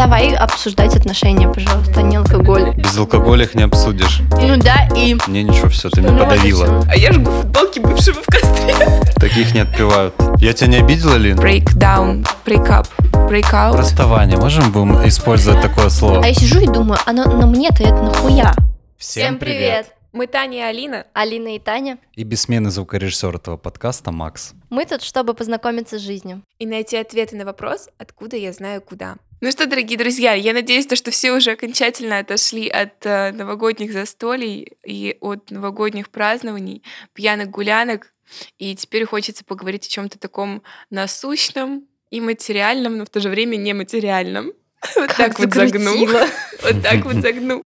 Давай обсуждать отношения, пожалуйста, не алкоголь. Без алкоголя их не обсудишь. Ну да, и... Не, ничего, все, ты меня Ну подавила. А я жгу футболки бывшего в костре. Таких не отпевают. Я тебя не обидела, Лин? Break down, break up, break out. Расставание. Можем будем использовать такое слово? А я сижу и думаю, а на, на мне-то это нахуя? Мы Таня и Алина. Алина и Таня. И бессменный звукорежиссер этого подкаста Макс. Мы тут, чтобы познакомиться с жизнью. И найти ответы на вопрос, откуда я знаю куда. Ну что, дорогие друзья, я надеюсь, то, что все уже окончательно отошли от э, новогодних застолий и от новогодних празднований, пьяных гулянок, и теперь хочется поговорить о чем-то таком насущном и материальном, но в то же время нематериальном. Вот так вот загну. закрутила. Вот так вот загну.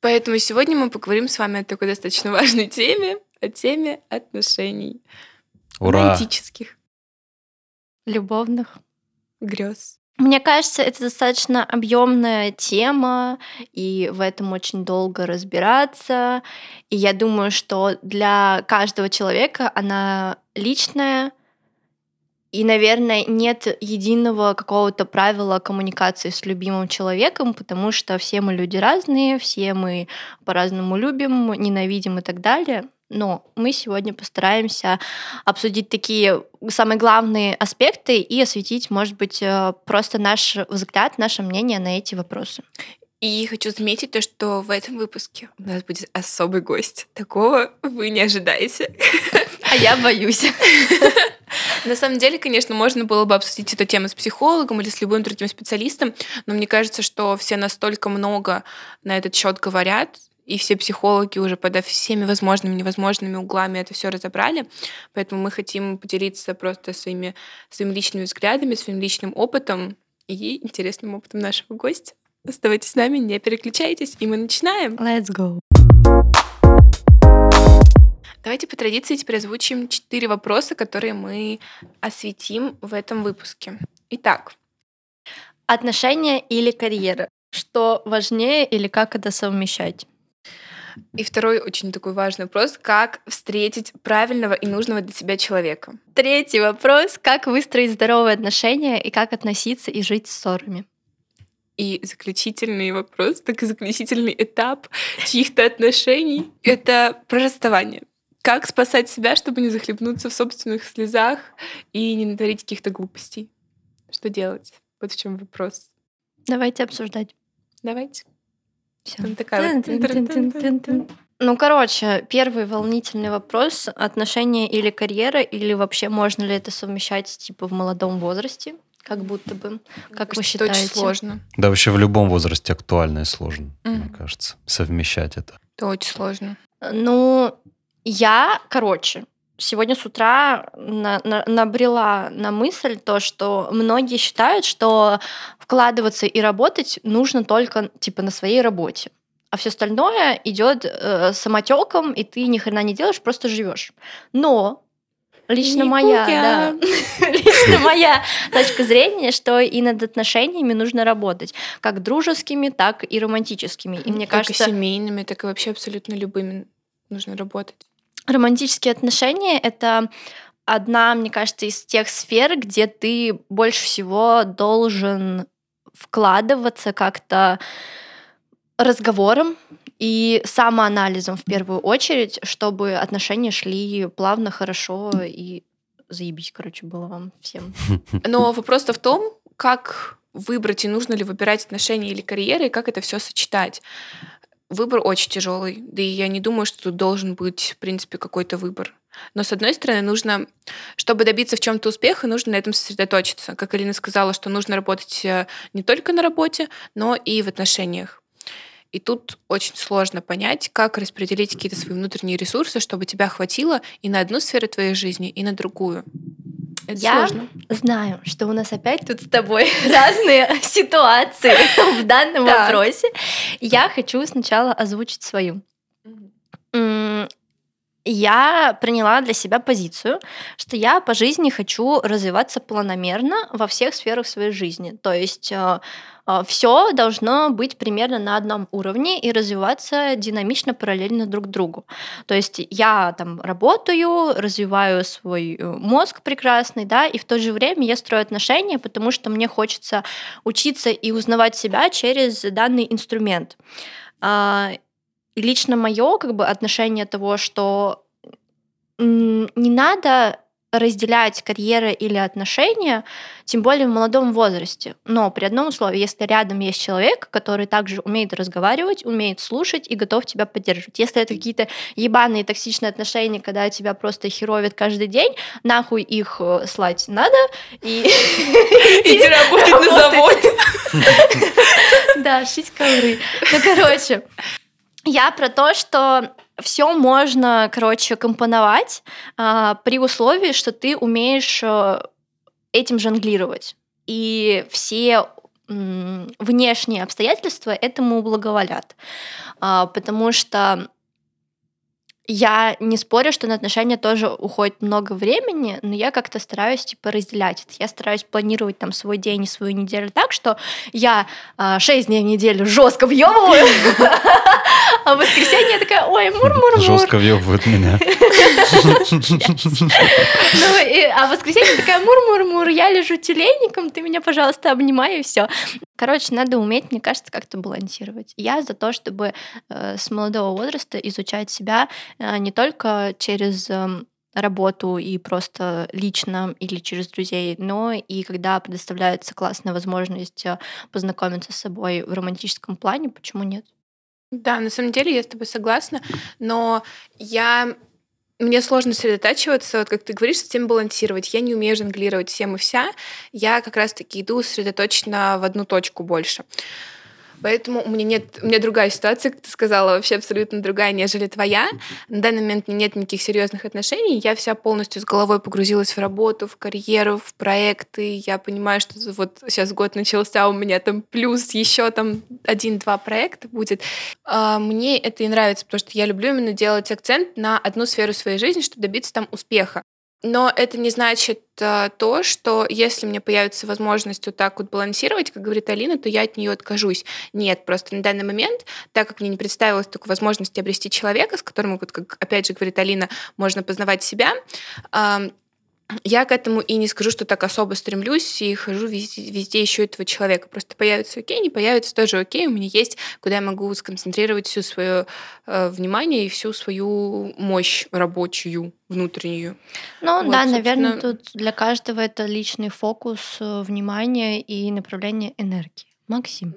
Поэтому сегодня мы поговорим с вами о такой достаточно важной теме, о теме отношений. Ура! Романтических Любовных. грез. Мне кажется, это достаточно объемная тема, и в этом очень долго разбираться. И я думаю, что для каждого человека она личная, и, наверное, нет единого какого-то правила коммуникации с любимым человеком, потому что все мы люди разные, все мы по-разному любим, ненавидим и так далее. Но мы сегодня постараемся обсудить такие самые главные аспекты и осветить, может быть, э, просто наш взгляд, наше мнение на эти вопросы. И хочу заметить то, что в этом выпуске у нас будет особый гость. Такого вы не ожидаете. А я боюсь. На самом деле, конечно, можно было бы обсудить эту тему с психологом или с любым другим специалистом, но мне кажется, что все настолько много на этот счет говорят, и все психологи уже под всеми возможными и невозможными углами это все разобрали. Поэтому мы хотим поделиться просто своими, своими личными взглядами, своим личным опытом и интересным опытом нашего гостя. Оставайтесь с нами, не переключайтесь, и мы начинаем. Let's go. Давайте по традиции теперь озвучим четыре вопроса, которые мы осветим в этом выпуске. Итак, Отношения или карьера? Что важнее или как это совмещать? И второй очень такой важный вопрос, как встретить правильного и нужного для себя человека. Третий вопрос. Как выстроить здоровые отношения и как относиться и жить с ссорами? И заключительный вопрос, так и заключительный этап чьих-то отношений — это про расставание. Как спасать себя, чтобы не захлебнуться в собственных слезах и не натворить каких-то глупостей? Что делать? Вот в чем вопрос. Давайте обсуждать. Давайте. Всё. Там такая вот. Ну, короче, первый волнительный вопрос. Отношения или карьера, или вообще можно ли это совмещать типа в молодом возрасте? Как будто бы. Как вы Это очень считаете? сложно. Да, вообще в любом возрасте актуально и сложно, мне кажется, совмещать это. Это очень сложно. Ну, я, короче, сегодня с утра на- на- набрела на мысль то, что многие считают, что вкладываться и работать нужно только типа на своей работе. А все остальное идет э, самотеком, и ты ни хрена не делаешь, просто живешь. Но лично моя, да, лично моя точка зрения, что и над отношениями нужно работать, как дружескими, так и романтическими. И мне как кажется, семейными, так и вообще абсолютно любыми нужно работать. Романтические отношения — это одна, мне кажется, из тех сфер, где ты больше всего должен вкладываться как-то разговором и самоанализом в первую очередь, чтобы отношения шли плавно, хорошо и заебись, короче, было вам всем. Но вопрос-то в том, как выбрать и нужно ли выбирать отношения или карьеры, и как это все сочетать. Выбор очень тяжелый, да и я не думаю, что тут должен быть, в принципе, какой-то выбор. Но, с одной стороны, нужно, чтобы добиться в чем-то успеха, нужно на этом сосредоточиться. Как Алина сказала, что нужно работать э, не только на работе, но и в отношениях. И тут очень сложно понять, как распределить какие-то свои внутренние ресурсы, чтобы тебя хватило и на одну сферу твоей жизни, и на другую. Это Я сложно. Знаю, что у нас опять тут с тобой разные ситуации в данном вопросе. Я хочу сначала озвучить свою. Я приняла для себя позицию, что я по жизни хочу развиваться планомерно во всех сферах своей жизни. То есть э, все должно быть примерно на одном уровне и развиваться динамично, параллельно друг другу. То есть я там работаю, развиваю свой э, мозг прекрасный, да, и в то же время я строю отношения, потому что мне хочется учиться и узнавать себя через данный инструмент. И лично мое как бы отношение того, что не надо разделять карьера или отношения, тем более в молодом возрасте. Но при одном условии, если рядом есть человек, который также умеет разговаривать, умеет слушать и готов тебя поддерживать. Если это какие-то ебаные токсичные отношения, когда тебя просто херовят каждый день, нахуй их э, слать надо и идти работать на заводе. Да, шить ковры. Ну, короче, я про то, что все можно, короче, компоновать а, при условии, что ты умеешь э, этим жонглировать. И все внешние обстоятельства этому благоволят. А, потому что я не спорю, что на отношения тоже уходит много времени, но я как-то стараюсь типа разделять это. Я стараюсь планировать там свой день и свою неделю так, что я э, 6 дней в неделю жестко въебываю, а в воскресенье я такая, ой, мур-мур-мур. Жестко въебывает меня. Ну, а в воскресенье такая, мур-мур-мур, я лежу тюленником, ты меня, пожалуйста, обнимай, и все. Короче, надо уметь, мне кажется, как-то балансировать. Я за то, чтобы э, с молодого возраста изучать себя э, не только через э, работу и просто лично или через друзей, но и когда предоставляется классная возможность э, познакомиться с собой в романтическом плане, почему нет? Да, на самом деле я с тобой согласна, но я мне сложно сосредотачиваться, вот как ты говоришь, с тем балансировать. Я не умею жонглировать всем и вся. Я как раз-таки иду сосредоточенно в одну точку больше. Поэтому у меня нет, у меня другая ситуация, как ты сказала, вообще абсолютно другая, нежели твоя. На данный момент нет никаких серьезных отношений. Я вся полностью с головой погрузилась в работу, в карьеру, в проекты. Я понимаю, что вот сейчас год начался, у меня там плюс еще там один-два проекта будет. А, мне это и нравится, потому что я люблю именно делать акцент на одну сферу своей жизни, чтобы добиться там успеха. Но это не значит а, то, что если мне появится возможность вот так вот балансировать, как говорит Алина, то я от нее откажусь. Нет, просто на данный момент, так как мне не представилась такой возможности обрести человека, с которым, вот как опять же говорит Алина, можно познавать себя, я к этому и не скажу, что так особо стремлюсь и хожу везде, везде ищу этого человека. Просто появится окей, не появится тоже окей. У меня есть, куда я могу сконцентрировать все свое э, внимание и всю свою мощь рабочую внутреннюю. Ну вот, да, собственно... наверное, тут для каждого это личный фокус э, внимания и направление энергии. Максим.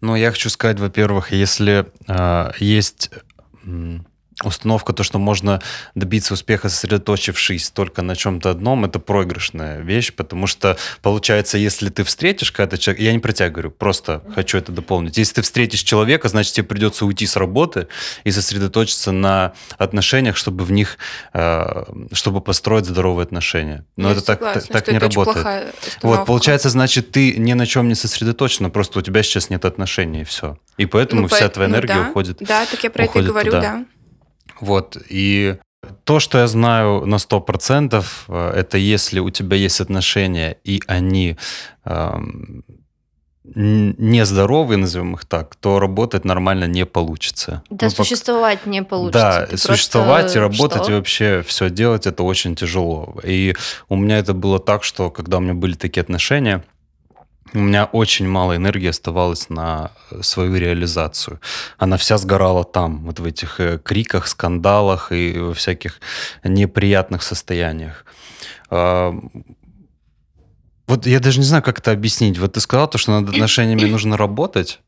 Ну, я хочу сказать, во-первых, если э, есть установка, то, что можно добиться успеха, сосредоточившись только на чем-то одном, это проигрышная вещь, потому что, получается, если ты встретишь когда человека, я не про тебя говорю, просто хочу это дополнить, если ты встретишь человека, значит, тебе придется уйти с работы и сосредоточиться на отношениях, чтобы в них, э, чтобы построить здоровые отношения. Но я это согласна, так, так не это работает. Вот, получается, значит, ты ни на чем не сосредоточена, просто у тебя сейчас нет отношений, и все. И поэтому ну, вся твоя ну энергия ну, да. уходит Да, так я про это и говорю, туда. да. Вот, и то, что я знаю на 100%, э, это если у тебя есть отношения, и они эм, нездоровые, назовем их так, то работать нормально не получится. Да, ну, существовать пока... не получится. Да, Ты существовать и работать, что? и вообще все делать, это очень тяжело. И у меня это было так, что когда у меня были такие отношения, у меня очень мало энергии оставалось на э, свою реализацию. Она вся сгорала там, вот в этих э, криках, скандалах и во всяких неприятных состояниях. А, вот я даже не знаю, как это объяснить. Вот ты сказал, то, что над отношениями нужно работать.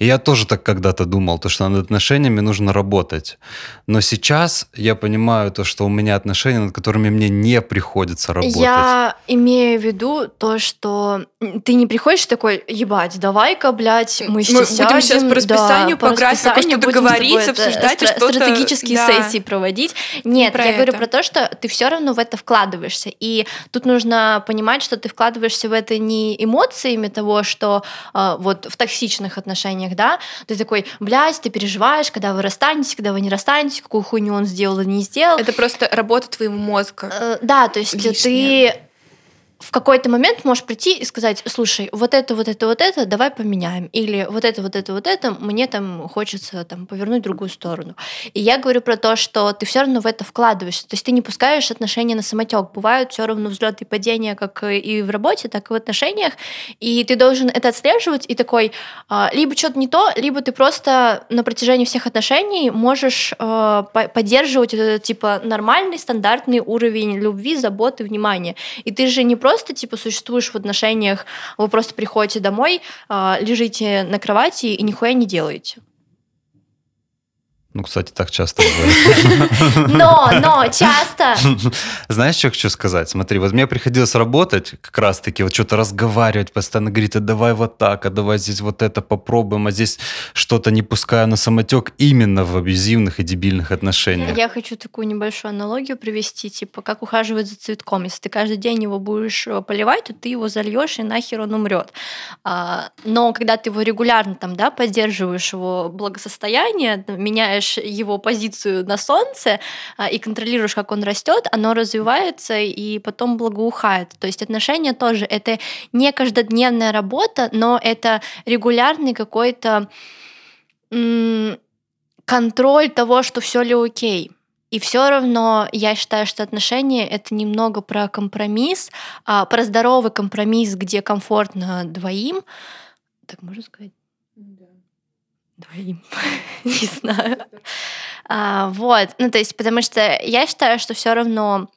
И я тоже так когда-то думал, то, что над отношениями нужно работать. Но сейчас я понимаю то, что у меня отношения, над которыми мне не приходится работать. Я имею в виду то, что ты не приходишь такой, ебать, давай-ка, блядь, мы сейчас мы будем сейчас по расписанию, да, по, по графику что-то говорить, обсуждать стра- что-то. Стратегические да. сессии проводить. Нет, про я это. говорю про то, что ты все равно в это вкладываешься. И тут нужно понимать, что ты вкладываешься в это не эмоциями того, что э, вот в токсичных отношениях отношениях, да, ты такой, блядь, ты переживаешь, когда вы расстанетесь, когда вы не расстанетесь, какую хуйню он сделал или не сделал. Это просто работа твоего мозга. Э, да, то есть Лишняя. ты в какой-то момент можешь прийти и сказать, слушай, вот это, вот это, вот это, давай поменяем. Или вот это, вот это, вот это, мне там хочется там повернуть в другую сторону. И я говорю про то, что ты все равно в это вкладываешься. То есть ты не пускаешь отношения на самотек. Бывают все равно взлеты и падения, как и в работе, так и в отношениях. И ты должен это отслеживать и такой, а, либо что-то не то, либо ты просто на протяжении всех отношений можешь а, поддерживать этот, типа, нормальный, стандартный уровень любви, заботы, внимания. И ты же не просто просто типа существуешь в отношениях, вы просто приходите домой, а, лежите на кровати и нихуя не делаете. Ну, кстати, так часто бывает. Но, но, часто. Знаешь, что хочу сказать? Смотри, вот мне приходилось работать как раз-таки, вот что-то разговаривать, постоянно говорить, а давай вот так, а давай здесь вот это попробуем, а здесь что-то не пуская на самотек именно в абьюзивных и дебильных отношениях. Я хочу такую небольшую аналогию привести, типа, как ухаживать за цветком. Если ты каждый день его будешь э, поливать, то ты его зальешь, и нахер он умрет. А, но когда ты его регулярно там, да, поддерживаешь его благосостояние, меняешь меняешь его позицию на солнце а, и контролируешь, как он растет, оно развивается и потом благоухает. То есть отношения тоже это не каждодневная работа, но это регулярный какой-то контроль того, что все ли окей. И все равно я считаю, что отношения это немного про компромисс, а, про здоровый компромисс, где комфортно двоим. Так можно сказать? Двоим. Не знаю. А, вот. Ну, то есть, потому что я считаю, что все равно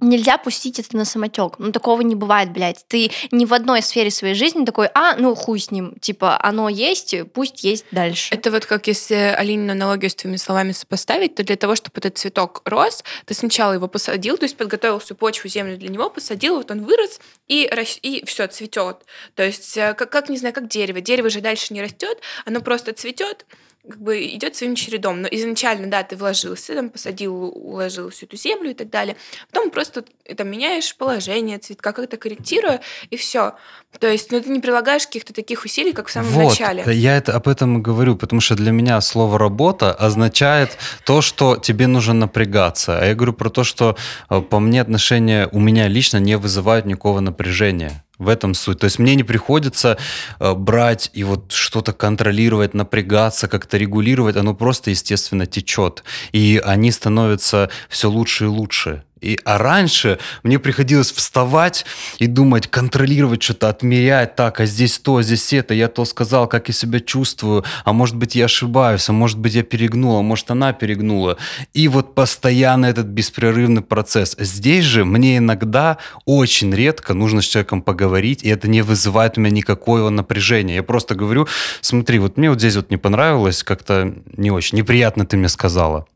Нельзя пустить это на самотек. Ну, такого не бывает, блядь. Ты ни в одной сфере своей жизни такой, а, ну, хуй с ним. Типа, оно есть, пусть есть дальше. Это вот как если Алинину аналогию с твоими словами сопоставить, то для того, чтобы этот цветок рос, ты сначала его посадил, то есть подготовил всю почву, землю для него, посадил, вот он вырос, и, и все, цветет. То есть, э, как, как, не знаю, как дерево. Дерево же дальше не растет, оно просто цветет, как бы идет своим чередом. Но изначально, да, ты вложился, там, посадил, уложил всю эту землю и так далее. Потом просто там, меняешь положение цветка, как-то корректируя, и все. То есть, ну, ты не прилагаешь каких-то таких усилий, как в самом вот, начале. Я это об этом и говорю, потому что для меня слово работа означает то, что тебе нужно напрягаться. А я говорю про то, что э, по мне отношения у меня лично не вызывают никакого напряжения. В этом суть. То есть мне не приходится э, брать и вот что-то контролировать, напрягаться, как-то регулировать. Оно просто естественно течет. И они становятся все лучше и лучше. И, а раньше мне приходилось вставать и думать, контролировать что-то, отмерять, так, а здесь то, а здесь это, я то сказал, как я себя чувствую, а может быть я ошибаюсь, а может быть я перегнула, а может она перегнула. И вот постоянно этот беспрерывный процесс. Здесь же мне иногда очень редко нужно с человеком поговорить, и это не вызывает у меня никакого напряжения. Я просто говорю, смотри, вот мне вот здесь вот не понравилось, как-то не очень, неприятно ты мне сказала.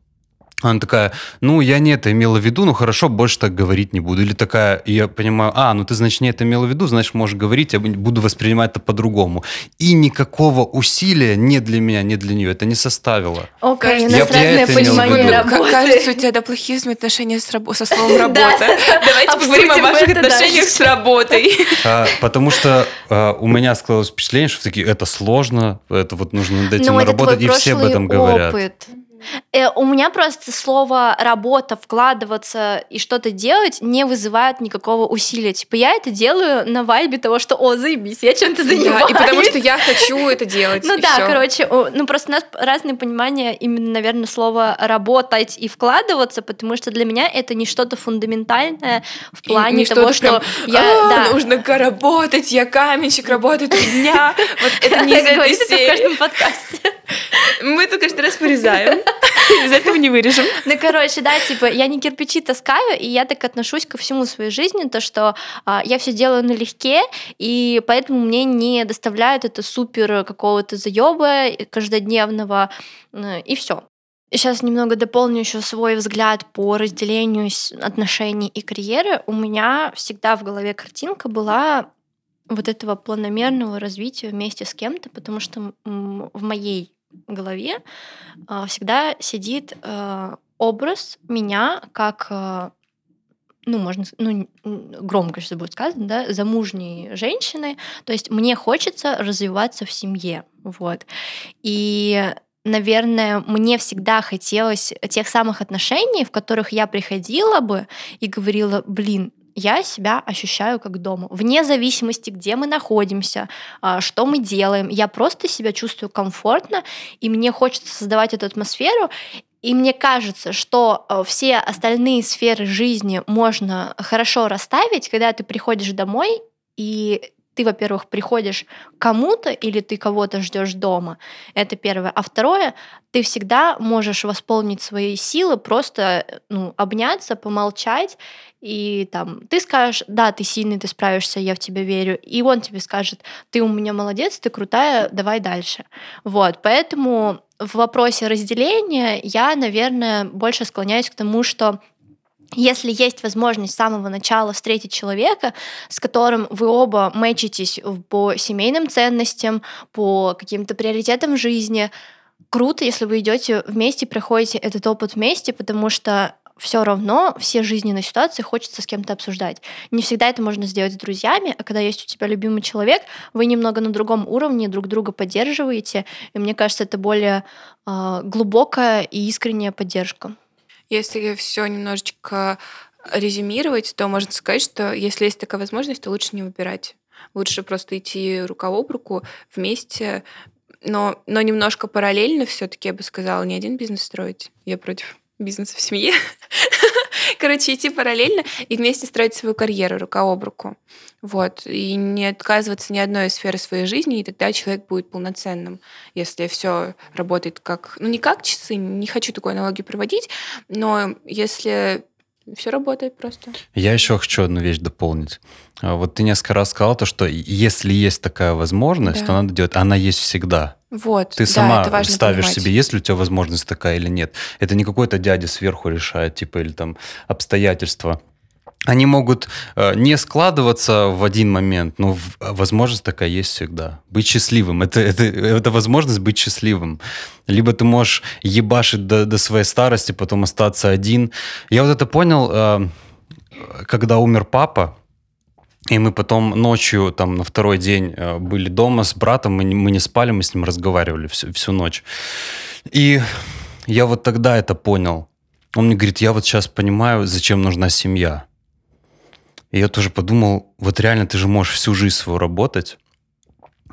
Она такая, ну, я не это имела в виду, ну, хорошо, больше так говорить не буду. Или такая, я понимаю, а, ну, ты, значит, не это имела в виду, значит, можешь говорить, я буду воспринимать это по-другому. И никакого усилия не для меня, не для нее это не составило. Окей, okay, у нас разное понимание работы. Кажется, у тебя да, плохие отношения с раб- со словом «работа». Давайте поговорим о ваших отношениях с работой. А, потому что а, у меня складывалось впечатление, что все-таки это сложно, это вот нужно над этим работать, и все об этом говорят. Э, у меня просто слово работа, вкладываться и что-то делать не вызывает никакого усилия. Типа я это делаю на вайбе того, что о, заебись, я чем-то занимаюсь. Да, и потому что я хочу это делать. Ну да, короче, ну просто у нас разные понимания именно, наверное, слова работать и вкладываться, потому что для меня это не что-то фундаментальное в плане того, что я «А, нужно работать, я каменщик, работаю три дня. Вот это не из этой серии. в каждом подкасте. Мы это каждый раз вырезаем. Из этого не вырежем. Ну, короче, да, типа, я не кирпичи таскаю, и я так отношусь ко всему своей жизни, то, что а, я все делаю налегке, и поэтому мне не доставляет это супер какого-то заеба каждодневного, и все. Сейчас немного дополню еще свой взгляд по разделению отношений и карьеры. У меня всегда в голове картинка была вот этого планомерного развития вместе с кем-то, потому что в моей голове а, всегда сидит а, образ меня как а, ну, можно, ну, громко сейчас будет сказано, да, замужней женщины. То есть мне хочется развиваться в семье, вот. И наверное, мне всегда хотелось тех самых отношений, в которых я приходила бы и говорила, блин, я себя ощущаю как дома. Вне зависимости, где мы находимся, а, что мы делаем, я просто себя чувствую комфортно, и мне хочется создавать эту атмосферу. И мне кажется, что э, все остальные сферы жизни можно хорошо расставить, когда ты приходишь домой, и ты, во-первых, приходишь кому-то или ты кого-то ждешь дома. Это первое. А второе, ты всегда можешь восполнить свои силы, просто ну, обняться, помолчать, и там ты скажешь, да, ты сильный, ты справишься, я в тебя верю. И он тебе скажет, ты у меня молодец, ты крутая, давай дальше. Вот, поэтому в вопросе разделения я, наверное, больше склоняюсь к тому, что если есть возможность с самого начала встретить человека, с которым вы оба мэчитесь по семейным ценностям, по каким-то приоритетам жизни, круто, если вы идете вместе, проходите этот опыт вместе, потому что все равно все жизненные ситуации хочется с кем-то обсуждать. Не всегда это можно сделать с друзьями, а когда есть у тебя любимый человек, вы немного на другом уровне друг друга поддерживаете, и мне кажется, это более э, глубокая и искренняя поддержка. Если все немножечко резюмировать, то можно сказать, что если есть такая возможность, то лучше не выбирать. Лучше просто идти рука об руку вместе, но, но немножко параллельно все-таки, я бы сказала, не один бизнес строить. Я против бизнеса в семье. Короче, идти параллельно и вместе строить свою карьеру рука об руку. Вот. И не отказываться ни одной из сферы своей жизни, и тогда человек будет полноценным, если все работает как... Ну, не как часы, не хочу такой аналогии проводить, но если все работает просто. Я еще хочу одну вещь дополнить. А, вот ты несколько раз сказала то, что если есть такая возможность, да. то надо делать. Она есть всегда. Вот. Ты сама да, ставишь понимать. себе, есть ли у тебя возможность такая или нет. Это не какой-то дядя сверху решает, типа, или там обстоятельства они могут э, не складываться в один момент, но в, возможность такая есть всегда. Быть счастливым. Это, это, это возможность быть счастливым. Либо ты можешь ебашить до, до своей старости, потом остаться один. Я вот это понял, э, когда умер папа, и мы потом ночью, там, на второй день э, были дома с братом, мы не, мы не спали, мы с ним разговаривали всю, всю ночь. И я вот тогда это понял. Он мне говорит, я вот сейчас понимаю, зачем нужна семья. И я тоже подумал, вот реально ты же можешь всю жизнь свою работать,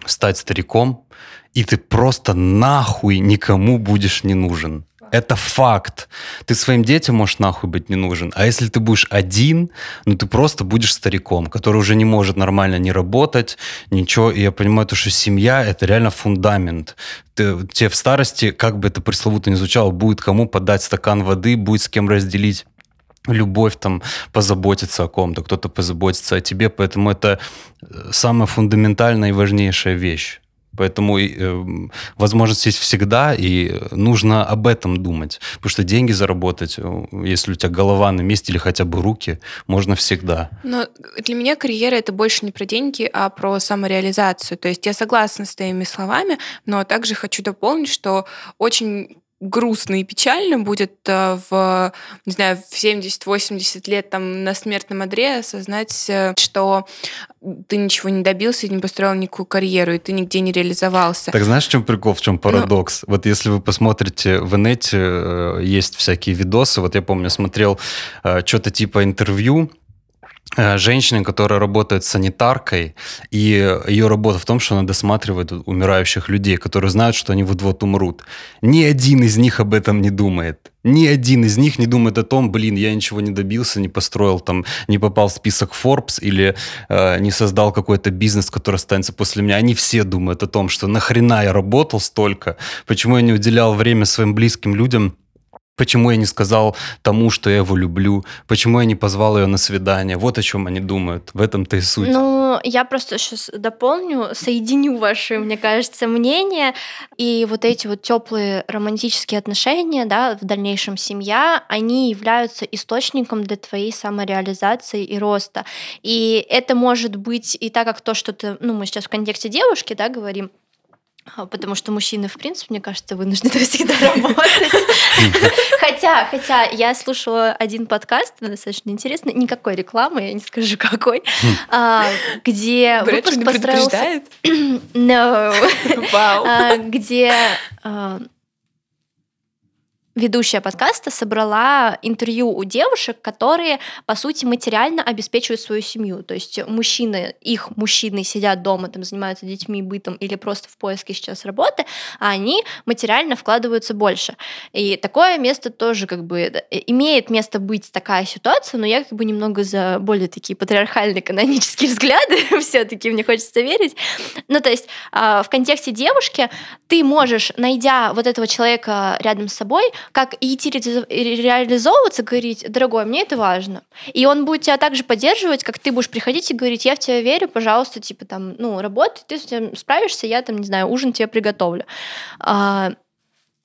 стать стариком, и ты просто нахуй никому будешь не нужен. Это факт. Ты своим детям можешь нахуй быть не нужен. А если ты будешь один, ну ты просто будешь стариком, который уже не может нормально не работать, ничего. И я понимаю, то, что семья — это реально фундамент. Ты, тебе в старости, как бы это пресловуто ни звучало, будет кому подать стакан воды, будет с кем разделить любовь там позаботиться о ком-то, кто-то позаботится о тебе, поэтому это э, самая фундаментальная и важнейшая вещь. Поэтому э, возможность есть всегда, и нужно об этом думать. Потому что деньги заработать, э, если у тебя голова на месте или хотя бы руки, можно всегда. Но для меня карьера это больше не про деньги, а про самореализацию. То есть я согласна с твоими словами, но также хочу дополнить, что очень грустно и печально будет э, в, не знаю, в 70-80 лет там на смертном одре осознать, э, что ты ничего не добился и не построил никакую карьеру, и ты нигде не реализовался. Так знаешь, в чем прикол, в чем ну, парадокс? Ну, вот если вы посмотрите в инете, э, есть всякие видосы, вот я помню, смотрел что-то типа интервью, женщины, которая работает санитаркой, и ее работа в том, что она досматривает умирающих людей, которые знают, что они вот-вот умрут. Ни один из них об этом не думает. Ни один из них не думает о том, блин, я ничего не добился, не построил там, не попал в список Forbes или э, не создал какой-то бизнес, который останется после меня. Они все думают о том, что нахрена я работал столько, почему я не уделял время своим близким людям, Почему я не сказал тому, что я его люблю? Почему я не позвал ее на свидание? Вот о чем они думают. В этом-то и суть. Ну, я просто сейчас дополню, соединю ваши, мне кажется, мнения. И вот эти вот теплые романтические отношения, да, в дальнейшем семья, они являются источником для твоей самореализации и роста. И это может быть и так, как то, что ты, ну, мы сейчас в контексте девушки, да, говорим, потому что мужчины, в принципе, мне кажется, вынуждены всегда работать. Хотя, хотя я слушала один подкаст, достаточно интересный, никакой рекламы, я не скажу какой, а, где выпуск построился... No. А, где ведущая подкаста собрала интервью у девушек, которые, по сути, материально обеспечивают свою семью. То есть мужчины, их мужчины сидят дома, там занимаются детьми, бытом или просто в поиске сейчас работы, а они материально вкладываются больше. И такое место тоже как бы э, имеет место быть такая ситуация, но я как бы немного за более такие патриархальные канонические взгляды, все-таки мне хочется верить. Ну, то есть а, в контексте девушки ты можешь, найдя вот этого человека рядом с собой, как идти реализовываться, говорить, дорогой, мне это важно. И он будет тебя также поддерживать, как ты будешь приходить и говорить, я в тебя верю, пожалуйста, типа там, ну, работай, ты с этим справишься, я там, не знаю, ужин тебе приготовлю. А,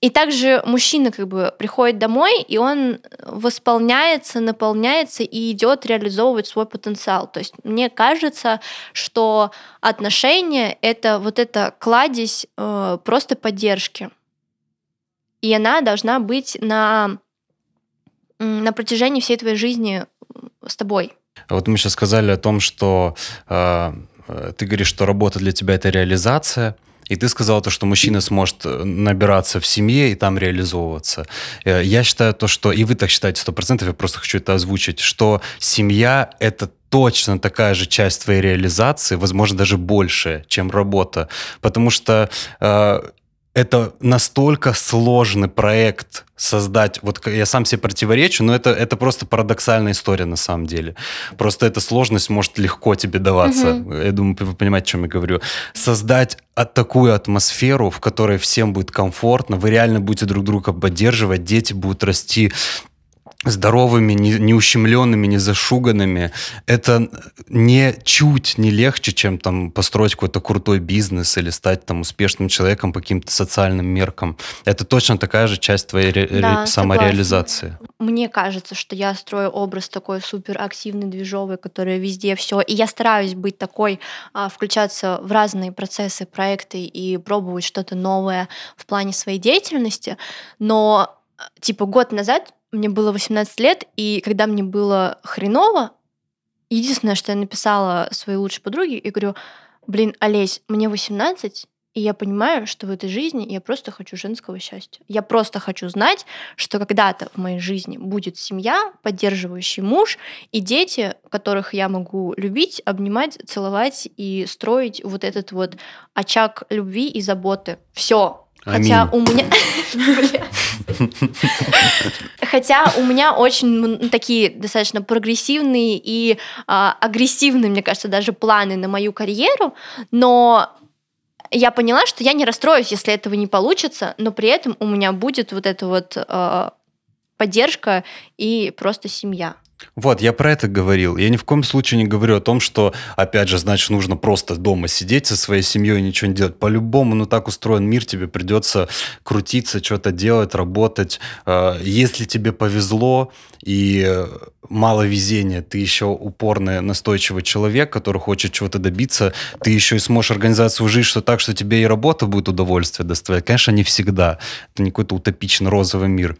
и также мужчина как бы приходит домой, и он восполняется, наполняется и идет реализовывать свой потенциал. То есть мне кажется, что отношения это вот эта кладезь э, просто поддержки и она должна быть на, на протяжении всей твоей жизни с тобой. Вот мы сейчас сказали о том, что э, ты говоришь, что работа для тебя это реализация. И ты сказал то, что мужчина сможет э, набираться в семье и там реализовываться. Э, я считаю то, что, и вы так считаете сто процентов, я просто хочу это озвучить, что семья — это точно такая же часть твоей реализации, возможно, даже больше, чем работа. Потому что э, это настолько сложный проект создать. Вот я сам себе противоречу, но это, это просто парадоксальная история на самом деле. Просто эта сложность может легко тебе даваться. Угу. Я думаю, вы понимаете, о чем я говорю. Создать от такую атмосферу, в которой всем будет комфортно, вы реально будете друг друга поддерживать, дети будут расти здоровыми, не, не ущемленными, не зашуганными, это не чуть не легче, чем там построить какой-то крутой бизнес или стать там успешным человеком по каким-то социальным меркам. Это точно такая же часть твоей да, самореализации. Согласна. Мне кажется, что я строю образ такой супер активный, движовый, который везде все. И я стараюсь быть такой, а, включаться в разные процессы, проекты и пробовать что-то новое в плане своей деятельности. Но типа год назад мне было 18 лет, и когда мне было хреново, единственное, что я написала своей лучшей подруге, я говорю, блин, Олесь, мне 18, и я понимаю, что в этой жизни я просто хочу женского счастья. Я просто хочу знать, что когда-то в моей жизни будет семья, поддерживающий муж и дети, которых я могу любить, обнимать, целовать и строить вот этот вот очаг любви и заботы. Все, Хотя у меня... Хотя у меня очень такие достаточно прогрессивные и а, агрессивные, мне кажется, даже планы на мою карьеру, но я поняла, что я не расстроюсь, если этого не получится, но при этом у меня будет вот эта вот а, поддержка и просто семья. Вот, я про это говорил. Я ни в коем случае не говорю о том, что, опять же, значит, нужно просто дома сидеть со своей семьей и ничего не делать. По-любому, ну так устроен мир, тебе придется крутиться, что-то делать, работать. Э, если тебе повезло и мало везения, ты еще упорный, настойчивый человек, который хочет чего-то добиться, ты еще и сможешь организовать свою жизнь что так, что тебе и работа будет удовольствие доставлять. Конечно, не всегда. Это не какой-то утопичный розовый мир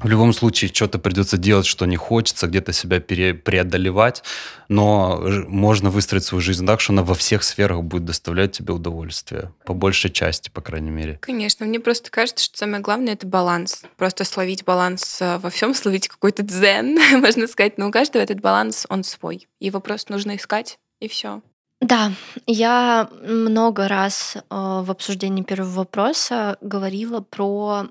в любом случае что-то придется делать, что не хочется, где-то себя пере, преодолевать, но можно выстроить свою жизнь так, что она во всех сферах будет доставлять тебе удовольствие, по большей части, по крайней мере. Конечно, мне просто кажется, что самое главное это баланс. Просто словить баланс э, во всем, словить какой-то дзен, можно сказать, но у каждого этот баланс, он свой. Его просто нужно искать, и все. Да, я много раз э, в обсуждении первого вопроса говорила про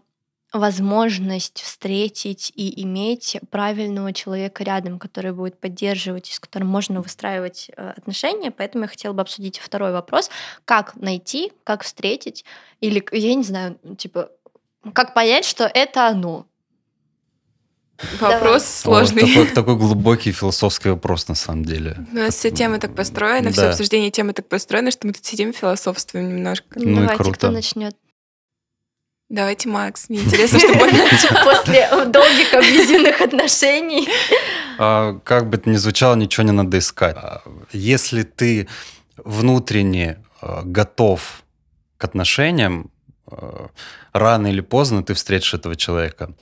возможность встретить и иметь правильного человека рядом, который будет поддерживать и с которым можно выстраивать э, отношения. Поэтому я хотела бы обсудить второй вопрос. Как найти, как встретить, или, я не знаю, типа, как понять, что это оно? Вопрос Давай. сложный. О, такой, такой глубокий философский вопрос на самом деле. У нас все темы так построены, да. все обсуждение темы так построено, что мы тут сидим философствуем немножко. Ну Давайте, и круто. кто начнет? Давайте, Макс, мне интересно, что После долгих абьюзивных отношений. А, как бы это ни звучало, ничего не надо искать. А, если ты внутренне а, готов к отношениям, рано или поздно ты встретишь этого человека.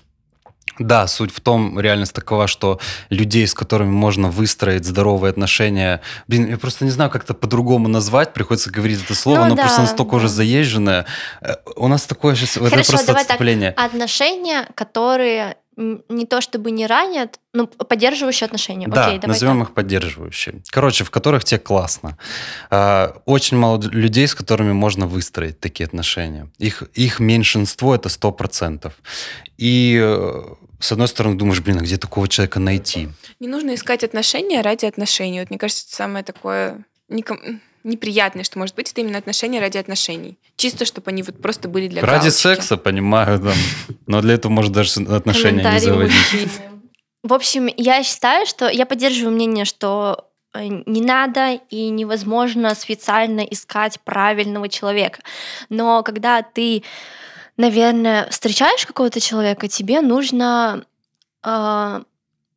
Да, суть в том, реальность такова, что людей, с которыми можно выстроить здоровые отношения, блин, я просто не знаю, как это по-другому назвать, приходится говорить это слово, ну, но да, просто настолько уже заезженное. Э, у нас такое сейчас, Хорошо, это просто давай отступление. Так, отношения, которые не то чтобы не ранят, но поддерживающие отношения. Да, Окей, назовем так. их поддерживающие. Короче, в которых тебе классно. А, очень мало людей, с которыми можно выстроить такие отношения. Их, их меньшинство это сто процентов. И э, с одной стороны думаешь, блин, а где такого человека найти? Не нужно искать отношения ради отношений. Вот мне кажется, это самое такое неприятное, что может быть, это именно отношения ради отношений. Чисто, чтобы они вот просто были для Ради галочки. секса, понимаю, там. но для этого может даже отношения не заводить. В общем, я считаю, что я поддерживаю мнение, что э, не надо и невозможно специально искать правильного человека. Но когда ты, наверное, встречаешь какого-то человека, тебе нужно э,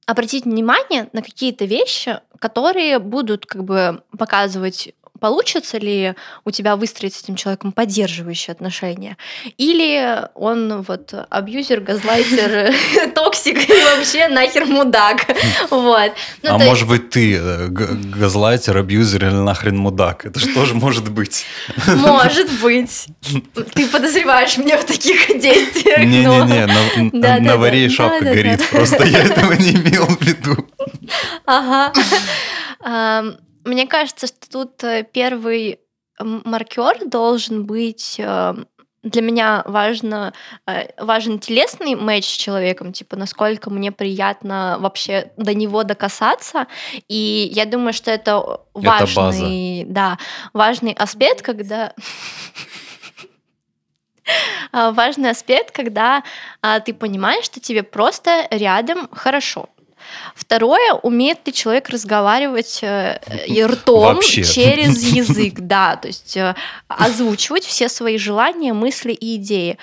обратить внимание на какие-то вещи, которые будут как бы показывать получится ли у тебя выстроить с этим человеком поддерживающие отношения, или он вот абьюзер, газлайтер, токсик и вообще нахер мудак. Вот. Ну, а может быть ты э, газлайтер, абьюзер или нахрен мудак? Это что же может быть? Может быть. Ты подозреваешь меня в таких действиях. Не-не-не, на варе шапка горит. Просто я этого не имел в виду. Ага. Мне кажется, что тут э, первый маркер должен быть э, для меня важно, э, важен телесный матч с человеком, типа, насколько мне приятно вообще до него докасаться. И я думаю, что это важный, это да, важный аспект, когда важный аспект, когда а, ты понимаешь, что тебе просто рядом хорошо. Второе, умеет ли человек разговаривать э, ртом Вообще. через язык, да, то есть э, озвучивать все свои желания, мысли и идеи.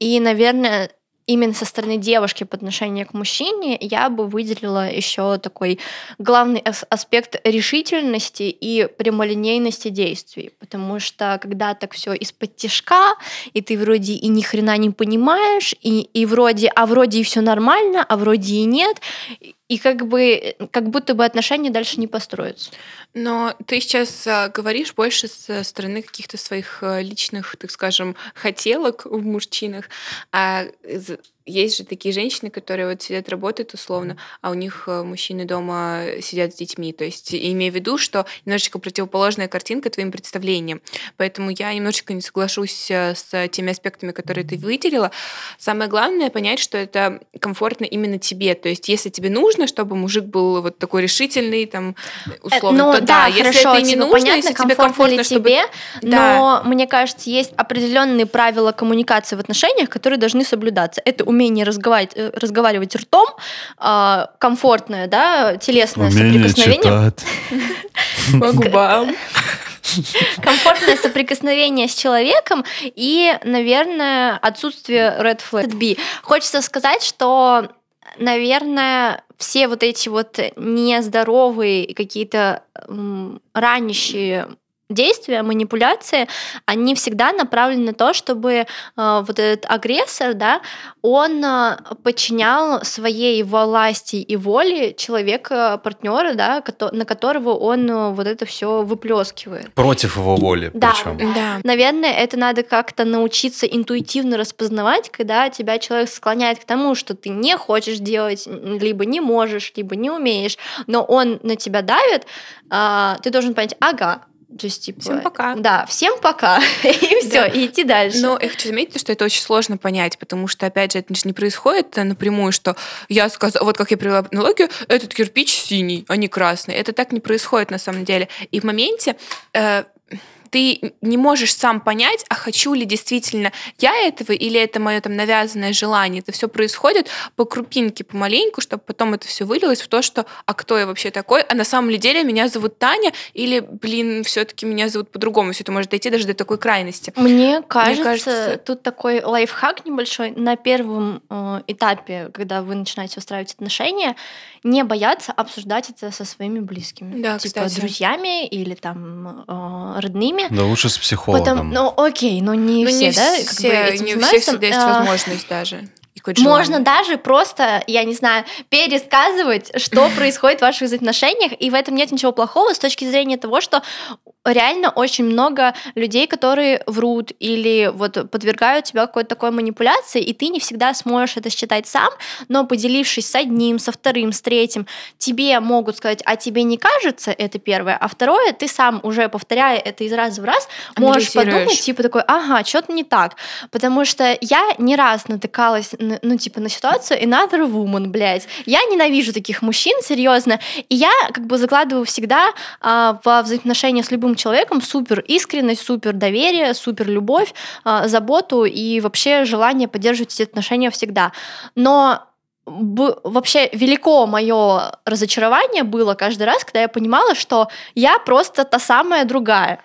И, наверное, именно со стороны девушки по отношению к мужчине я бы выделила еще такой главный аспект решительности и прямолинейности действий. Потому что когда так все из-под тяжка, и ты вроде и ни хрена не понимаешь, и, и вроде, а вроде и все нормально, а вроде и нет, и как бы как будто бы отношения дальше не построятся. Но ты сейчас а, говоришь больше со стороны каких-то своих а, личных, так скажем, хотелок в мужчинах. А есть же такие женщины, которые вот сидят, работают условно, а у них э, мужчины дома сидят с детьми. То есть имея в виду, что немножечко противоположная картинка твоим представлениям. Поэтому я немножечко не соглашусь э, с теми аспектами, которые ты выделила. Самое главное понять, что это комфортно именно тебе. То есть если тебе нужно, чтобы мужик был вот такой решительный, там, условно, ну, то да, да если хорошо, это не типа, нужно, понятно, если тебе комфортно, ли чтобы... тебе, да. но мне кажется, есть определенные правила коммуникации в отношениях, которые должны соблюдаться. Это умение разговаривать, э, разговаривать ртом, а, комфортное, да, телесное умение соприкосновение. По губам. Комфортное соприкосновение с человеком и, наверное, отсутствие red flag. Хочется сказать, что наверное, все вот эти вот нездоровые какие-то ранящие действия, манипуляции, они всегда направлены на то, чтобы э, вот этот агрессор, да, он э, подчинял своей власти и воле человека, партнера, да, на которого он э, вот это все выплескивает. Против его воли, да, причем. Да. Наверное, это надо как-то научиться интуитивно распознавать, когда тебя человек склоняет к тому, что ты не хочешь делать, либо не можешь, либо не умеешь, но он на тебя давит, э, ты должен понять, ага, то есть, типа, всем пока. Да, всем пока. и все, да. и идти дальше. Но я хочу заметить, что это очень сложно понять, потому что, опять же, это не происходит напрямую, что я сказала, вот как я привела аналогию, этот кирпич синий, а не красный. Это так не происходит на самом деле. И в моменте э, ты не можешь сам понять, а хочу ли действительно я этого или это мое там навязанное желание. Это все происходит по крупинке, помаленьку, чтобы потом это все вылилось в то, что а кто я вообще такой, а на самом деле меня зовут Таня или, блин, все-таки меня зовут по-другому. Все это может дойти даже до такой крайности. Мне кажется, Мне кажется тут такой лайфхак небольшой. На первом э, этапе, когда вы начинаете устраивать отношения, не бояться обсуждать это со своими близкими. Да, типа кстати. друзьями или там э, родными, отношения. Да лучше с психологом. Потом, ну окей, но не ну, все, не да? Все, как бы не все всегда есть а, возможность даже можно даже просто, я не знаю, пересказывать, что происходит в ваших отношениях, и в этом нет ничего плохого с точки зрения того, что реально очень много людей, которые врут или вот подвергают тебя какой-то такой манипуляции, и ты не всегда сможешь это считать сам, но поделившись с одним, со вторым, с третьим, тебе могут сказать, а тебе не кажется, это первое, а второе, ты сам уже повторяя это из раза в раз, можешь подумать, типа такой, ага, что-то не так, потому что я не раз натыкалась, ну, типа, на ситуацию another woman, блядь, я ненавижу таких мужчин, серьезно, и я как бы закладываю всегда а, во взаимоотношения с любым человеком супер искренность, супер доверие, супер любовь, а, заботу и вообще желание поддерживать эти отношения всегда. Но вообще велико мое разочарование было каждый раз, когда я понимала, что я просто та самая другая.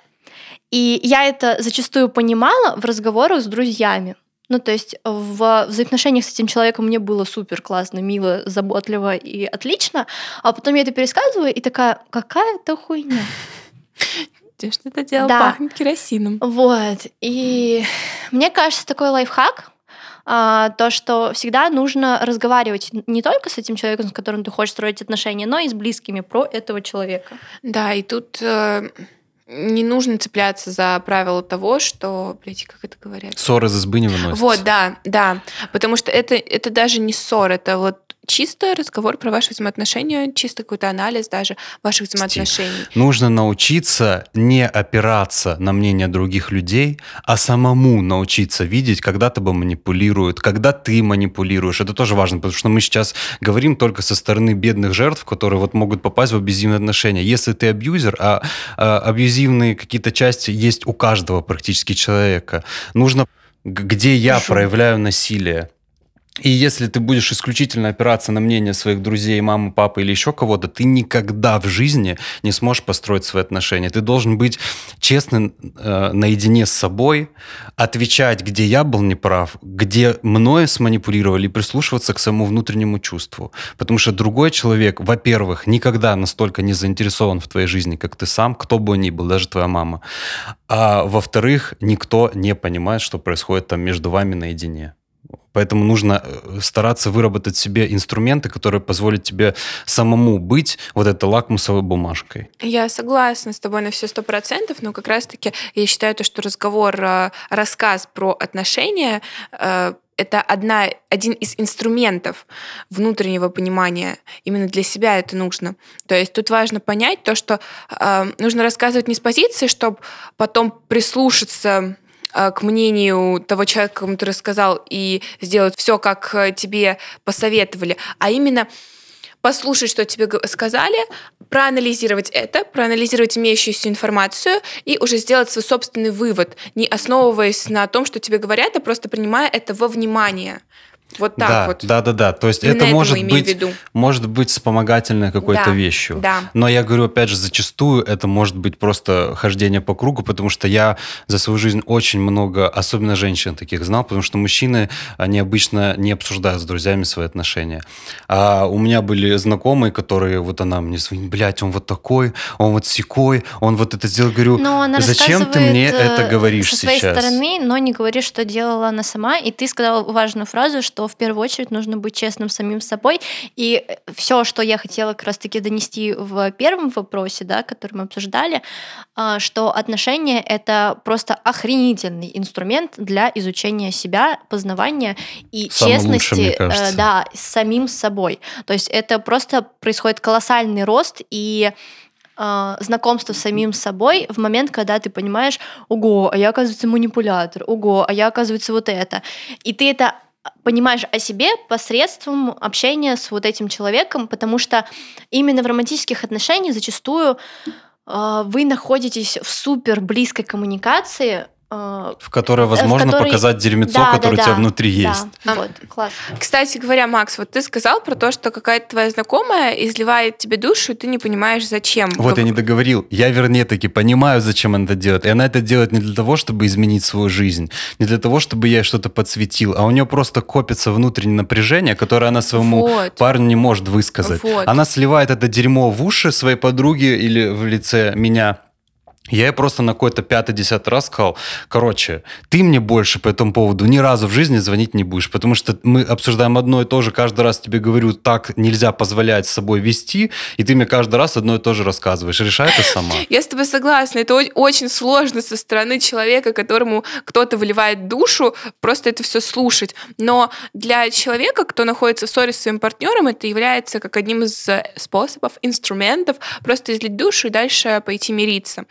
И я это зачастую понимала в разговорах с друзьями. Ну, то есть в взаимоотношениях с этим человеком мне было супер классно, мило, заботливо и отлично, а потом я это пересказываю и такая, какая это хуйня. Где что это дело да. пахнет керосином. Вот. И мне кажется, такой лайфхак, а, то, что всегда нужно разговаривать не только с этим человеком, с которым ты хочешь строить отношения, но и с близкими про этого человека. Да, и тут э, не нужно цепляться за правило того, что, блядь, как это говорят? Ссоры за избы не выносятся. Вот, да, да. Потому что это, это даже не ссор, это вот чисто разговор про ваши взаимоотношения, чисто какой-то анализ даже ваших взаимоотношений. Нужно научиться не опираться на мнение других людей, а самому научиться видеть, когда тобой манипулируют, когда ты манипулируешь. Это тоже важно, потому что мы сейчас говорим только со стороны бедных жертв, которые вот могут попасть в абьюзивные отношения. Если ты абьюзер, а, а абьюзивные какие-то части есть у каждого практически человека, нужно где я Хорошо. проявляю насилие, и если ты будешь исключительно опираться на мнение своих друзей, мамы, папы или еще кого-то, ты никогда в жизни не сможешь построить свои отношения. Ты должен быть честным э, наедине с собой, отвечать, где я был неправ, где мною сманипулировали, и прислушиваться к своему внутреннему чувству. Потому что другой человек, во-первых, никогда настолько не заинтересован в твоей жизни, как ты сам, кто бы ни был, даже твоя мама. А во-вторых, никто не понимает, что происходит там между вами наедине. Поэтому нужно э, стараться выработать себе инструменты, которые позволят тебе самому быть вот этой лакмусовой бумажкой. Я согласна с тобой на все сто процентов, но как раз-таки я считаю то, что разговор, э, рассказ про отношения э, это одна, один из инструментов внутреннего понимания. Именно для себя это нужно. То есть тут важно понять то, что нужно рассказывать не с позиции, чтобы потом прислушаться к мнению того человека, кому ты рассказал, и сделать все, как э, тебе посоветовали, а именно послушать, что тебе сказали, проанализировать это, проанализировать имеющуюся информацию и уже сделать свой собственный вывод, не основываясь на том, что тебе говорят, а просто принимая это во внимание. Вот так да, вот. Да, да, да. То есть Именно это может быть, может быть вспомогательной какой-то да, вещью. Да. Но я говорю, опять же, зачастую это может быть просто хождение по кругу, потому что я за свою жизнь очень много, особенно женщин таких знал, потому что мужчины, они обычно не обсуждают с друзьями свои отношения. А у меня были знакомые, которые, вот она мне звонит, блядь, он вот такой, он вот секой, он вот это сделал. Говорю, но она зачем ты мне это э, говоришь со своей сейчас? стороны, но не говоришь, что делала она сама, и ты сказала важную фразу, что что в первую очередь нужно быть честным самим собой. И все, что я хотела как раз-таки донести в первом вопросе, да, который мы обсуждали, а, что отношения — это просто охренительный инструмент для изучения себя, познавания и Самый честности лучший, э, да, с самим собой. То есть это просто происходит колоссальный рост и э, знакомство с самим собой в момент, когда ты понимаешь, ого, а я, оказывается, манипулятор, ого, а я, оказывается, вот это. И ты это понимаешь о себе посредством общения с вот этим человеком, потому что именно в романтических отношениях зачастую э, вы находитесь в супер близкой коммуникации а, в которой возможно в которой... показать дерьмецо, да, которое да, у тебя да, внутри есть. Да, вот, класс. Кстати говоря, Макс, вот ты сказал про то, что какая-то твоя знакомая изливает тебе душу, и ты не понимаешь, зачем. Вот как... я не договорил. Я, вернее, таки понимаю, зачем она это делает. И она это делает не для того, чтобы изменить свою жизнь, не для того, чтобы я что-то подсветил, а у нее просто копится внутреннее напряжение, которое она своему вот. парню не может высказать. Вот. Она сливает это дерьмо в уши своей подруги или в лице меня, Я просто на какой-то пятый-десятый раз сказал, короче, ты мне больше по этому поводу ни разу в жизни звонить не будешь, потому что мы обсуждаем одно и то же, каждый раз тебе говорю, так нельзя позволять с собой вести, и ты мне каждый раз одно и то же рассказываешь. Решай это сама. Я с тобой согласна. Это очень сложно со стороны человека, которому кто-то выливает душу, просто это все слушать. Но для человека, кто находится в ссоре с своим партнером, это является как одним из способов, инструментов просто излить душу и дальше пойти мириться.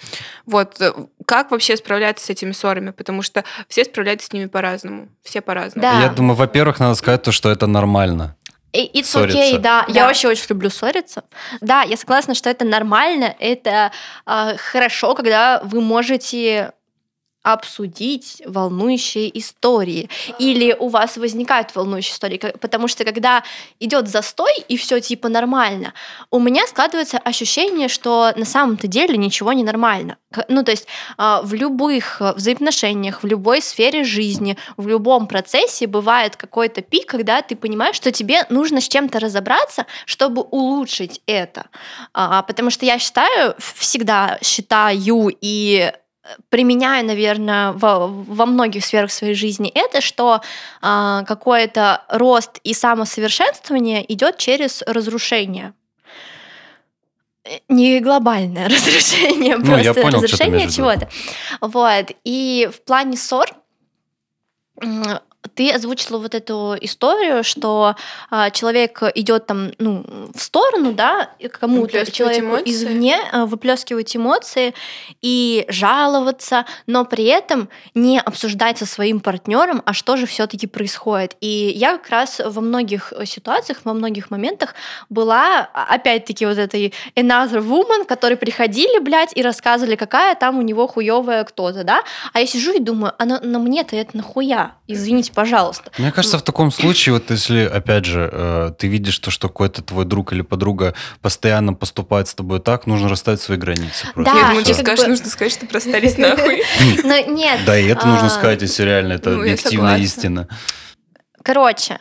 Вот э, как вообще справляться с этими ссорами? Потому что все справляются с ними по-разному. Все по-разному. Да. Я думаю, во-первых, надо сказать то, что это нормально. It's ссориться. okay, да. да. Я вообще очень люблю ссориться. Да, я согласна, что это нормально, это э, хорошо, когда вы можете обсудить волнующие истории. Или у вас возникают волнующие истории. Потому что когда идет застой и все типа нормально, у меня складывается ощущение, что на самом-то деле ничего не нормально. Ну, то есть а, в любых взаимоотношениях, в любой сфере жизни, в любом процессе бывает какой-то пик, когда ты понимаешь, что тебе нужно с чем-то разобраться, чтобы улучшить это. А, потому что я считаю, всегда считаю и применяю, наверное, во, во многих сферах своей жизни, это что э, какой-то рост и самосовершенствование идет через разрушение. Не глобальное разрушение, ну, просто понял, разрушение чего-то. Вот. И в плане ссор ты озвучила вот эту историю, что а, человек идет там, ну, в сторону, да, кому-то человеку эмоции. извне а, выплескивать эмоции и жаловаться, но при этом не обсуждать со своим партнером, а что же все-таки происходит. И я как раз во многих ситуациях, во многих моментах была, а, опять-таки, вот этой another woman, которые приходили, блядь, и рассказывали, какая там у него хуевая кто-то, да, а я сижу и думаю, а на, на мне-то это нахуя? Извините, пожалуйста. Мне кажется, в таком случае, вот если, опять же, э, ты видишь то, что какой-то твой друг или подруга постоянно поступает с тобой так, нужно расставить свои границы. Просто. Да, Нет, ну, скажешь, нужно сказать, что простались нахуй. Ну, нет. Да, и это нужно а, сказать, если реально это ну, объективная истина. Короче,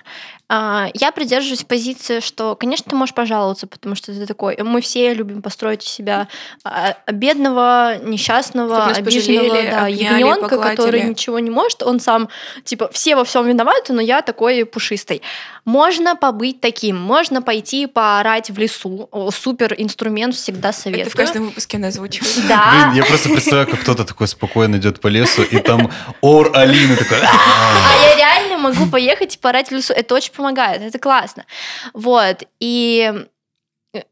я придерживаюсь позиции, что, конечно, ты можешь пожаловаться, потому что ты такой, мы все любим построить себя а, бедного, несчастного, обиженного, да, ягненка, который ничего не может. Он сам, типа, все во всем виноваты, но я такой пушистый. Можно побыть таким, можно пойти поорать в лесу. Супер инструмент, всегда советую. Это в каждом выпуске она звучит. Да. Блин, я просто представляю, как кто-то такой спокойно идет по лесу, и там ор Алины такой... А я реально могу поехать и поорать в лесу. Это очень помогает, это классно. Вот, и...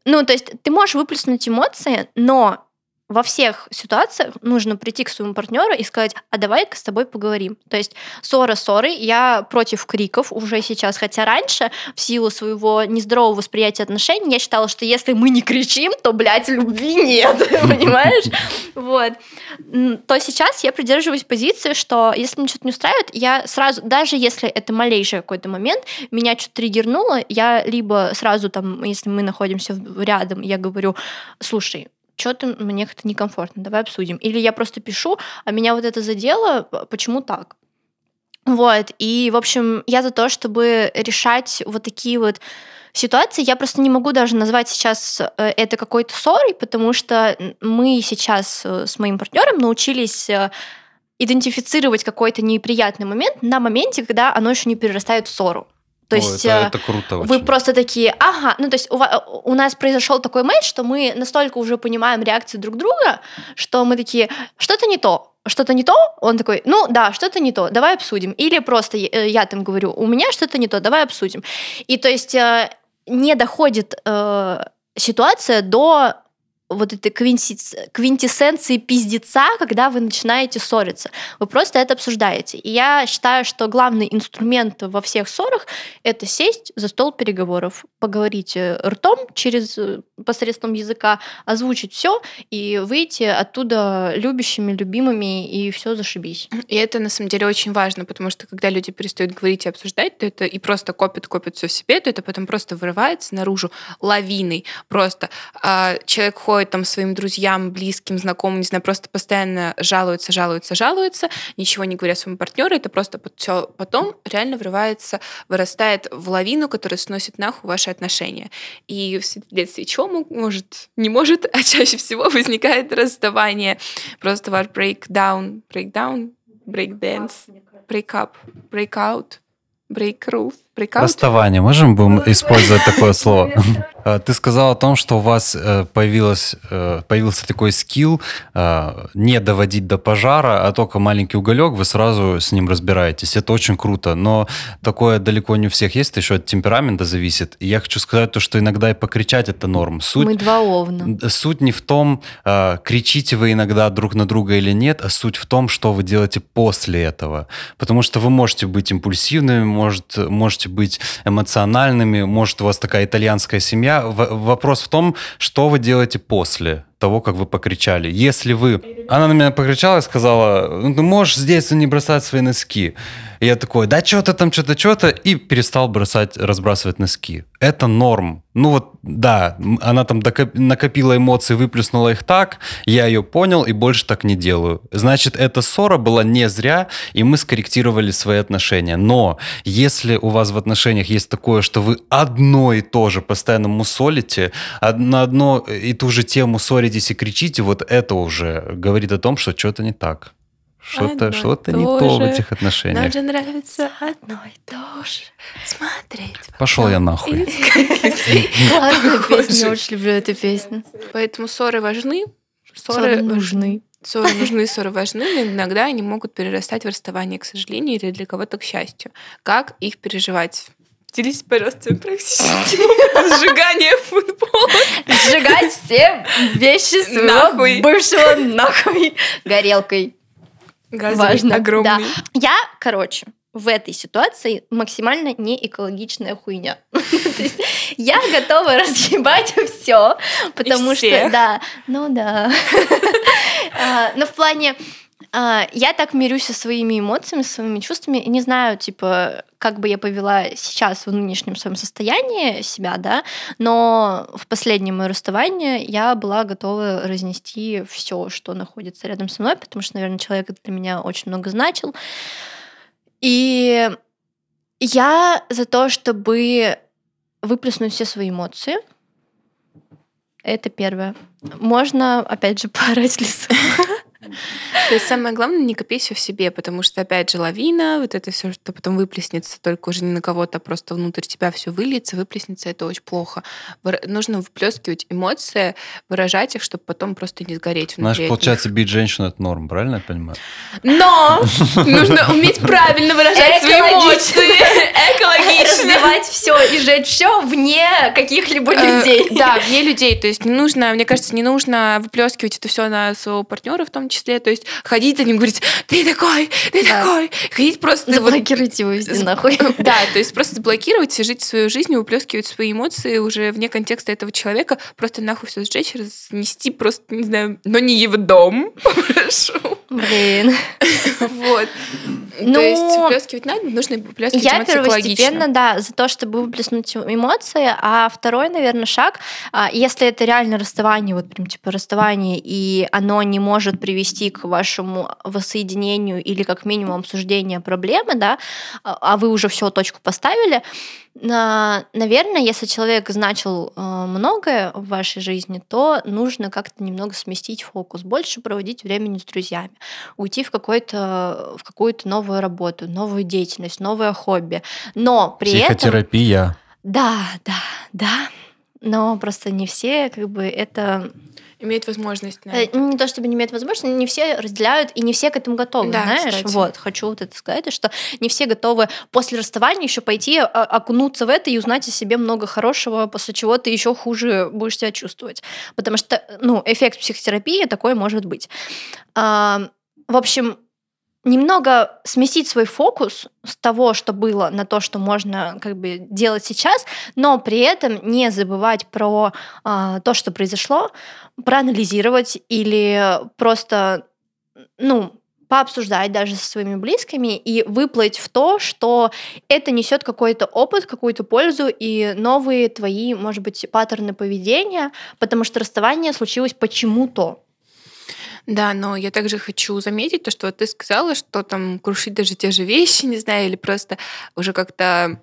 Ну, то есть ты можешь выплеснуть эмоции, но во всех ситуациях нужно прийти к своему партнеру и сказать, а давай-ка с тобой поговорим. То есть ссора ссоры, я против криков уже сейчас, хотя раньше в силу своего нездорового восприятия отношений я считала, что если мы не кричим, то, блядь, любви нет, понимаешь? Вот. То сейчас я придерживаюсь позиции, что если мне что-то не устраивает, я сразу, даже если это малейший какой-то момент, меня что-то триггернуло, я либо сразу там, если мы находимся рядом, я говорю, слушай, что-то мне как-то некомфортно, давай обсудим. Или я просто пишу, а меня вот это задело, почему так? Вот, и, в общем, я за то, чтобы решать вот такие вот ситуации. Я просто не могу даже назвать сейчас э, это какой-то ссорой, потому что мы сейчас э, с моим партнером научились э, идентифицировать какой-то неприятный момент на моменте, когда оно еще не перерастает в ссору. То О, есть это, это круто вы очень. просто такие, ага, ну то есть у, у нас произошел такой матч, что мы настолько уже понимаем реакцию друг друга, что мы такие, что-то не то, что-то не то, он такой, ну да, что-то не то, давай обсудим. Или просто я, э, я там говорю, у меня что-то не то, давай обсудим. И то есть э, не доходит э, ситуация до вот этой квинтэссенции пиздеца, когда вы начинаете ссориться. Вы просто это обсуждаете. И я считаю, что главный инструмент во всех ссорах — это сесть за стол переговоров, поговорить э, ртом через э, посредством языка, озвучить все и выйти оттуда любящими, любимыми, и все зашибись. И это на самом деле очень важно, потому что когда люди перестают говорить и обсуждать, то это и просто копят, копят все себе, то это потом просто вырывается наружу лавиной. Просто а, человек ходит приходят там своим друзьям, близким, знакомым, не знаю, просто постоянно жалуются, жалуются, жалуются, ничего не говоря своему партнеру, это просто все потом реально врывается, вырастает в лавину, которая сносит нахуй ваши отношения. И вследствие чего может, не может, а чаще всего возникает расставание. Просто ваш breakdown, breakdown, breakdance, breakup, breakout, break rules. Breakout? Расставание. Можем будем использовать такое слово? А, ты сказал о том, что у вас э, появилось, э, появился такой скилл э, не доводить до пожара, а только маленький уголек, вы сразу с ним разбираетесь. Это очень круто, но такое далеко не у всех есть, это еще от темперамента зависит. И я хочу сказать то, что иногда и покричать это норм. Суть, Мы два овна. Суть не в том, кричите вы иногда друг на друга или нет, а суть в том, что вы делаете после этого. Потому что вы можете быть импульсивными, может, можете быть эмоциональными, может, у вас такая итальянская семья, вопрос в том, что вы делаете после того, как вы покричали. Если вы... Она на меня покричала и сказала, ну, ты можешь здесь не бросать свои носки. И я такой, да что-то там, что-то, что-то, и перестал бросать, разбрасывать носки. Это норм. Ну вот, да, она там накопила эмоции, выплеснула их так, я ее понял и больше так не делаю. Значит, эта ссора была не зря, и мы скорректировали свои отношения. Но если у вас в отношениях есть такое, что вы одно и то же постоянно мусолите, на одно и ту же тему ссоритесь и кричите, вот это уже говорит о том, что что-то не так. Что-то что не то в этих отношениях. Нам же нравится одно и то же. Смотреть. Пошел я нахуй. Классная песня, очень люблю эту песню. Поэтому ссоры важны. Ссоры нужны. Ссоры нужны, ссоры важны, но иногда они могут перерастать в расставание, к сожалению, или для кого-то к счастью. Как их переживать? Делись, пожалуйста, практически сжигание футбола. Сжигать все вещи своего нахуй. бывшего нахуй горелкой. Газовый, Важно. огромный. Да. Я, короче, в этой ситуации максимально не экологичная хуйня. я готова разъебать все, потому что да, ну да. А, но в плане я так мирюсь со своими эмоциями, со своими чувствами. Не знаю, типа, как бы я повела сейчас в нынешнем своем состоянии себя, да, но в последнее мое расставание я была готова разнести все, что находится рядом со мной, потому что, наверное, человек для меня очень много значил. И я за то, чтобы выплеснуть все свои эмоции. Это первое. Можно, опять же, поорать лесу. То есть самое главное, не копи все в себе, потому что, опять же, лавина, вот это все, что потом выплеснется, только уже не на кого-то, а просто внутрь тебя все выльется, выплеснется, это очень плохо. Нужно выплескивать эмоции, выражать их, чтобы потом просто не сгореть внутри. Знаешь, получается, бить женщину — это норм, правильно я понимаю? Но нужно уметь правильно выражать свои эмоции. Экологично. Разбивать все и жечь все вне каких-либо э, людей. Да, вне людей. То есть не нужно, мне кажется, не нужно выплескивать это все на своего партнера в том числе. То есть ходить за ним, говорить, ты такой, ты да. такой. Ходить просто... Заблокировать его везде нахуй. Да, то есть просто заблокировать, жить свою жизнь, выплескивать свои эмоции уже вне контекста этого человека, просто нахуй все сжечь, разнести просто, не знаю, но не его дом, прошу. Блин. Вот. Ну, то есть выплескивать надо, нужно выплескивать Я первостепенно, да, за то, чтобы выплеснуть эмоции, а второй, наверное, шаг, а, если это реально расставание, вот прям типа расставание, и оно не может привести к вашему воссоединению или как минимум обсуждению проблемы, да, а, а вы уже все точку поставили, наверное, если человек значил э, многое в вашей жизни, то нужно как-то немного сместить фокус, больше проводить времени с друзьями, уйти в, какой-то, в какую-то новую работу, новую деятельность, новое хобби. Но при Психотерапия. этом... Психотерапия. Да, да, да. Но просто не все как бы это имеет возможность. Да. Э, не то чтобы не имеет возможность, не все разделяют и не все к этому готовы, да, знаешь. Кстати. Вот, хочу вот это сказать, что не все готовы после расставания еще пойти а, окунуться в это и узнать о себе много хорошего, после чего ты еще хуже будешь себя чувствовать. Потому что, ну, эффект психотерапии такой может быть. А, в общем, немного сместить свой фокус с того, что было, на то, что можно как бы делать сейчас, но при этом не забывать про э, то, что произошло, проанализировать или просто, ну, пообсуждать даже со своими близкими и выплыть в то, что это несет какой-то опыт, какую-то пользу и новые твои, может быть, паттерны поведения, потому что расставание случилось почему-то. Да, но я также хочу заметить то, что ты сказала, что там крушить даже те же вещи, не знаю, или просто уже как-то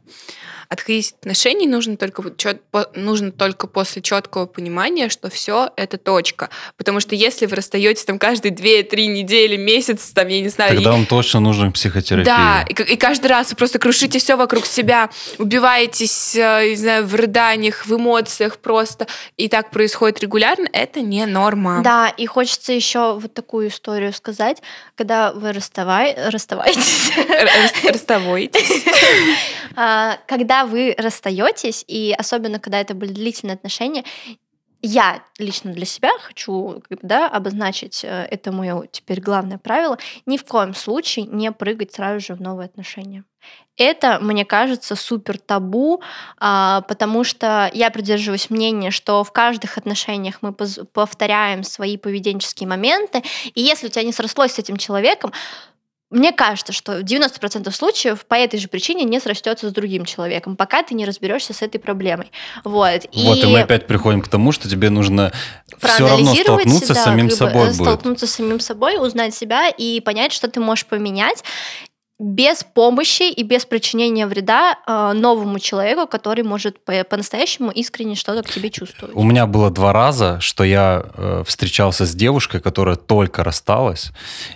отходить от отношений нужно только, чет, нужно только после четкого понимания, что все это точка. Потому что если вы расстаетесь там каждые 2-3 недели, месяц, там, я не знаю... Тогда и... вам точно нужен психотерапия. Да, и, и каждый раз вы просто крушите все вокруг себя, убиваетесь, э, не знаю, в рыданиях, в эмоциях просто, и так происходит регулярно, это не норма. Да, и хочется еще вот такую историю сказать, когда вы расставай... расставаетесь... Расставаетесь. А, вы расстаетесь, и особенно когда это были длительные отношения, я лично для себя хочу да, обозначить, э, это мое теперь главное правило, ни в коем случае не прыгать сразу же в новые отношения. Это, мне кажется, супер табу, а, потому что я придерживаюсь мнения, что в каждых отношениях мы повторяем свои поведенческие моменты, и если у тебя не срослось с этим человеком, мне кажется, что в 90% случаев по этой же причине не срастется с другим человеком, пока ты не разберешься с этой проблемой. Вот, вот и... и мы опять приходим к тому, что тебе нужно все равно столкнуться да, с самим собой. Столкнуться будет. с самим собой, узнать себя и понять, что ты можешь поменять без помощи и без причинения вреда э, новому человеку, который может по- по-настоящему искренне что-то к тебе чувствовать. У меня было два раза, что я э, встречался с девушкой, которая только рассталась,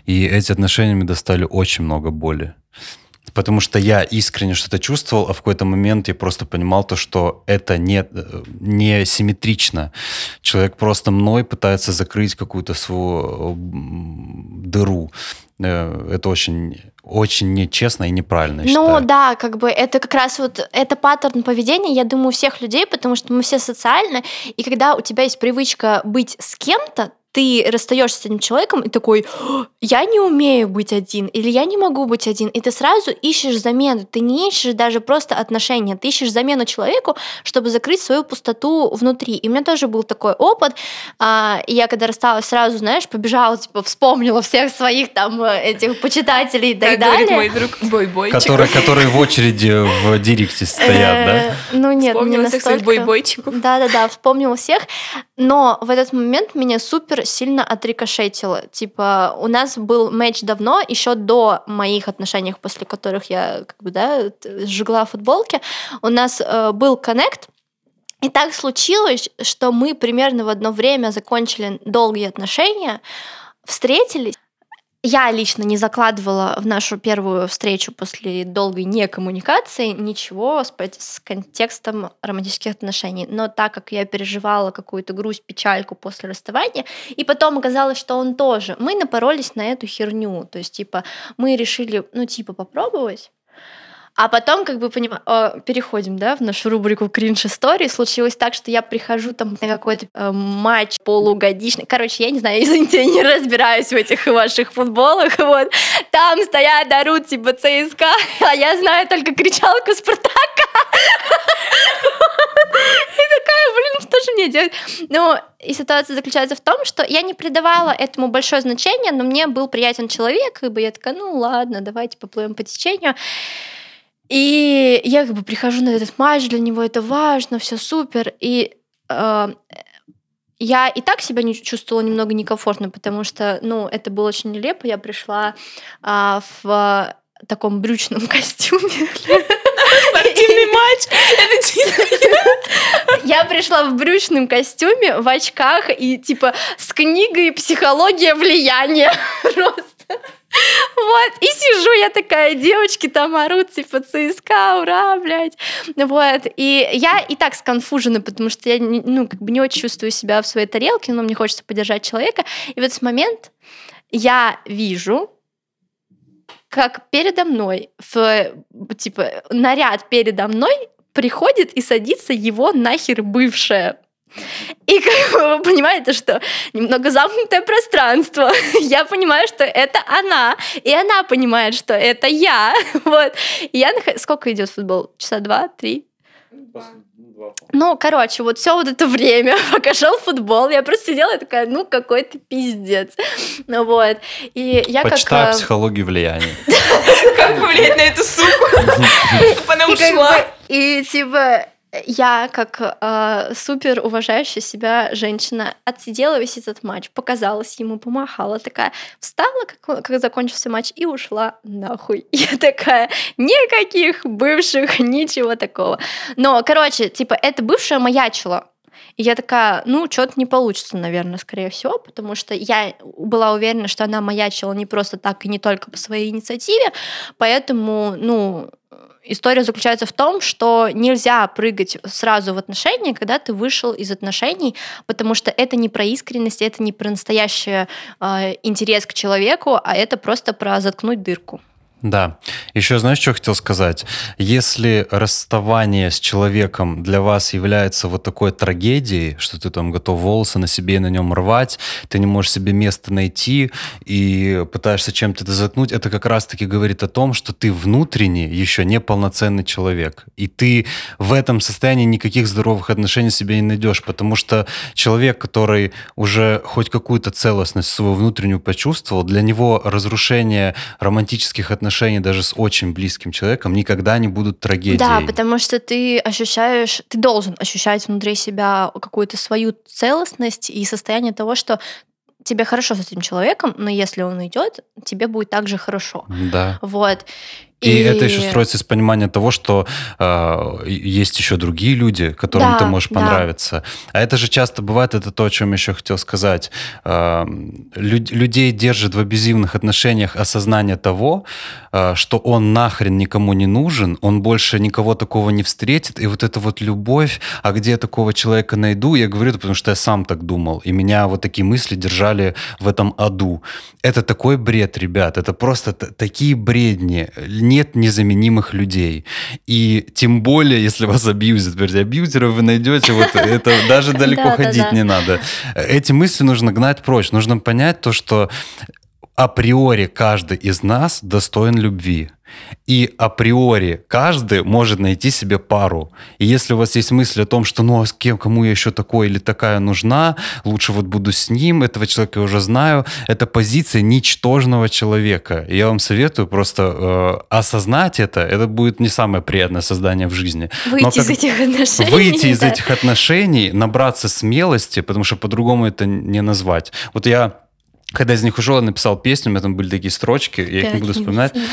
и эти отношения мне достали очень много боли. Потому что я искренне что-то чувствовал, а в какой-то момент я просто понимал то, что это не, э, не симметрично. Человек просто мной пытается закрыть какую-то свою дыру. Э, это очень, очень нечестно и неправильно. Ну считаю. да, как бы это как раз вот это паттерн поведения, я думаю, у всех людей, потому что мы все социальны, и когда у тебя есть привычка быть с кем-то, ты расстаешься с этим человеком и такой, я не умею быть один, или я не могу быть один, и ты сразу ищешь замену, ты не ищешь даже просто отношения, ты ищешь замену человеку, чтобы закрыть свою пустоту внутри. И у меня тоже был такой опыт, а, и я когда рассталась, сразу, знаешь, побежала, типа, вспомнила всех своих там э, этих почитателей и так как далее. мой друг Бойбойчик. Которые, которые в очереди в директе стоят, да? Э, ну нет, Вспомнила всех своих бойбойчиков. Да-да-да, вспомнила всех, но в этот момент меня супер сильно отрикошетило. Типа, у нас был матч давно, еще до моих отношений, после которых я как бы, да, сжигла футболки, у нас э, был коннект, и так случилось, что мы примерно в одно время закончили долгие отношения, встретились, я лично не закладывала в нашу первую встречу после долгой некоммуникации ничего с, с контекстом романтических отношений. Но так как я переживала какую-то грусть, печальку после расставания, и потом оказалось, что он тоже, мы напоролись на эту херню. То есть, типа, мы решили, ну, типа, попробовать. А потом, как бы, поним... переходим, да, в нашу рубрику кринж истории. Случилось так, что я прихожу там на какой-то э, матч полугодичный. Короче, я не знаю, извините, я не разбираюсь в этих ваших футболах. Вот. Там стоят, дарут, типа, ЦСКА, а я знаю только кричалку Спартака. И такая, блин, что же мне делать? Ну, и ситуация заключается в том, что я не придавала этому большое значение, но мне был приятен человек, и я такая, ну ладно, давайте поплывем по течению. И я как бы прихожу на этот матч, для него это важно, все супер. И э, я и так себя не чувствовала немного некомфортно, потому что, ну, это было очень нелепо. Я пришла э, в таком брючном костюме. Спортивный матч. Это чисто. Я пришла в брючном костюме, в очках и типа с книгой «Психология влияния». Просто. Вот, и сижу я такая, девочки там орут, типа, ЦСКА, ура, блядь. Вот, и я и так сконфужена, потому что я, ну, как бы не очень чувствую себя в своей тарелке, но мне хочется поддержать человека. И в этот момент я вижу, как передо мной, в, типа, наряд передо мной приходит и садится его нахер бывшая. И как вы понимаете, что немного замкнутое пространство. Я понимаю, что это она, и она понимает, что это я. Вот. И я нах... Сколько идет футбол? Часа два, три? Ну, короче, вот все вот это время, пока шел футбол, я просто сидела и такая, ну, какой ты пиздец. Ну вот. И я Почитаю как... Психологию влияния. Как повлиять на эту суку? Она ушла. И типа я, как э, супер уважающая себя женщина, отсидела весь этот матч, показалась ему, помахала, такая, встала, как, как закончился матч, и ушла нахуй. Я такая, никаких бывших, ничего такого. Но, короче, типа, это бывшая маячила. И я такая, ну, что-то не получится, наверное, скорее всего, потому что я была уверена, что она маячила не просто так и не только по своей инициативе, поэтому, ну, история заключается в том, что нельзя прыгать сразу в отношения, когда ты вышел из отношений, потому что это не про искренность, это не про настоящий э, интерес к человеку, а это просто про заткнуть дырку. Да. Еще знаешь, что хотел сказать? Если расставание с человеком для вас является вот такой трагедией, что ты там готов волосы на себе и на нем рвать, ты не можешь себе место найти и пытаешься чем-то это заткнуть, это как раз-таки говорит о том, что ты внутренне еще не полноценный человек. И ты в этом состоянии никаких здоровых отношений себе не найдешь, потому что человек, который уже хоть какую-то целостность свою внутреннюю почувствовал, для него разрушение романтических отношений отношения даже с очень близким человеком никогда не будут трагедией. Да, потому что ты ощущаешь, ты должен ощущать внутри себя какую-то свою целостность и состояние того, что тебе хорошо с этим человеком, но если он уйдет, тебе будет также хорошо. Да. Вот. И, и это еще строится из понимания того, что э, есть еще другие люди, которым да, ты можешь понравиться. Да. А это же часто бывает, это то, о чем еще хотел сказать. Э, люд, людей держит в абьюзивных отношениях осознание того, э, что он нахрен никому не нужен, он больше никого такого не встретит. И вот эта вот любовь, а где я такого человека найду, я говорю это потому, что я сам так думал. И меня вот такие мысли держали в этом аду. Это такой бред, ребят, это просто такие бредни нет незаменимых людей. И тем более, если вас абьюзят, вернее, абьюзеров вы найдете, вот это даже далеко ходить не надо. Эти мысли нужно гнать прочь. Нужно понять то, что априори каждый из нас достоин любви. И априори каждый может найти себе пару. И если у вас есть мысль о том, что ну а с кем, кому я еще такой или такая нужна, лучше вот буду с ним, этого человека я уже знаю, это позиция ничтожного человека. И я вам советую просто э, осознать это. Это будет не самое приятное создание в жизни. Выйти Но из этих отношений. Выйти из этих отношений, набраться смелости, потому что по-другому это не назвать. Вот я когда из них ушел, я написал песню, у меня там были такие строчки, я их не буду вспоминать.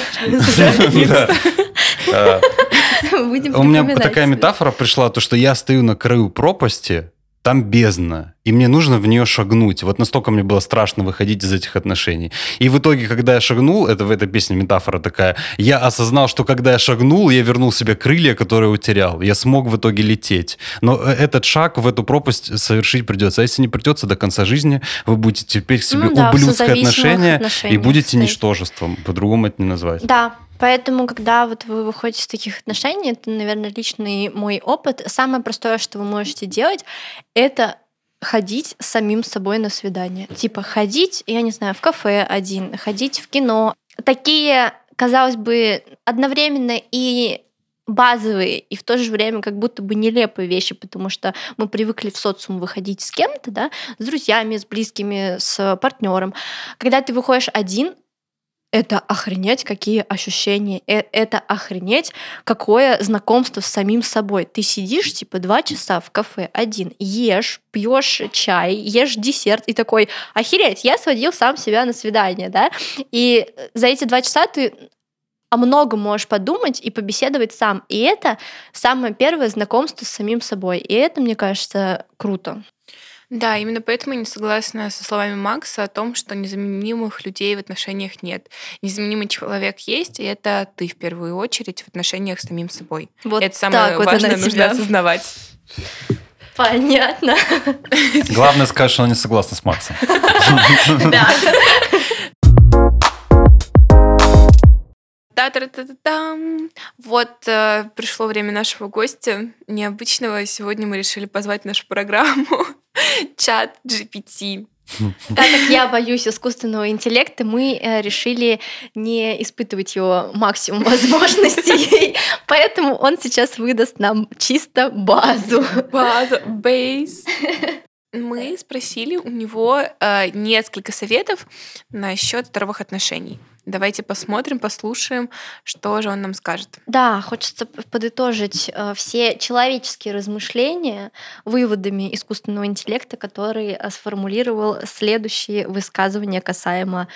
У меня такая метафора пришла, то, что я стою на краю пропасти, там бездна, и мне нужно в нее шагнуть. Вот настолько мне было страшно выходить из этих отношений. И в итоге, когда я шагнул, это в этой песне метафора такая, я осознал, что когда я шагнул, я вернул себе крылья, которые утерял. Я смог в итоге лететь. Но э, этот шаг в эту пропасть совершить придется. А если не придется до конца жизни, вы будете терпеть к себе ну, да, ублюдское отношение и будете стоит. ничтожеством. По-другому это не назвать. Да, Поэтому, когда вот вы выходите из таких отношений, это, наверное, личный мой опыт. Самое простое, что вы можете делать, это ходить с самим собой на свидание. Типа ходить, я не знаю, в кафе один, ходить в кино. Такие, казалось бы, одновременно и базовые и в то же время как будто бы нелепые вещи, потому что мы привыкли в социум выходить с кем-то, да, с друзьями, с близкими, с партнером. Когда ты выходишь один, это охренеть, какие ощущения, э, это охренеть, какое знакомство с самим собой. Ты сидишь типа два часа в кафе один, ешь, пьешь чай, ешь десерт и такой, охереть, я сводил сам себя на свидание, да, и за эти два часа ты о многом можешь подумать и побеседовать сам. И это самое первое знакомство с самим собой. И это, мне кажется, круто. Да, именно поэтому я не согласна со словами Макса о том, что незаменимых людей в отношениях нет. Незаменимый человек есть, и это ты в первую очередь в отношениях с самим собой. Вот это самое вот важное нужно тебя. осознавать. Понятно. Главное сказать, что она не согласна с Максом. Да. Та-та-та-та-там. Вот э, пришло время нашего гостя необычного. Сегодня мы решили позвать нашу программу чат GPT. Так как я боюсь искусственного интеллекта, мы э, решили не испытывать его максимум возможностей, поэтому он сейчас выдаст нам чисто базу. Базу, бейс. Мы спросили у него э, несколько советов насчет здоровых отношений. Давайте посмотрим, послушаем, что же он нам скажет. Да, хочется подытожить э, все человеческие размышления выводами искусственного интеллекта, который э, сформулировал следующие высказывания касаемо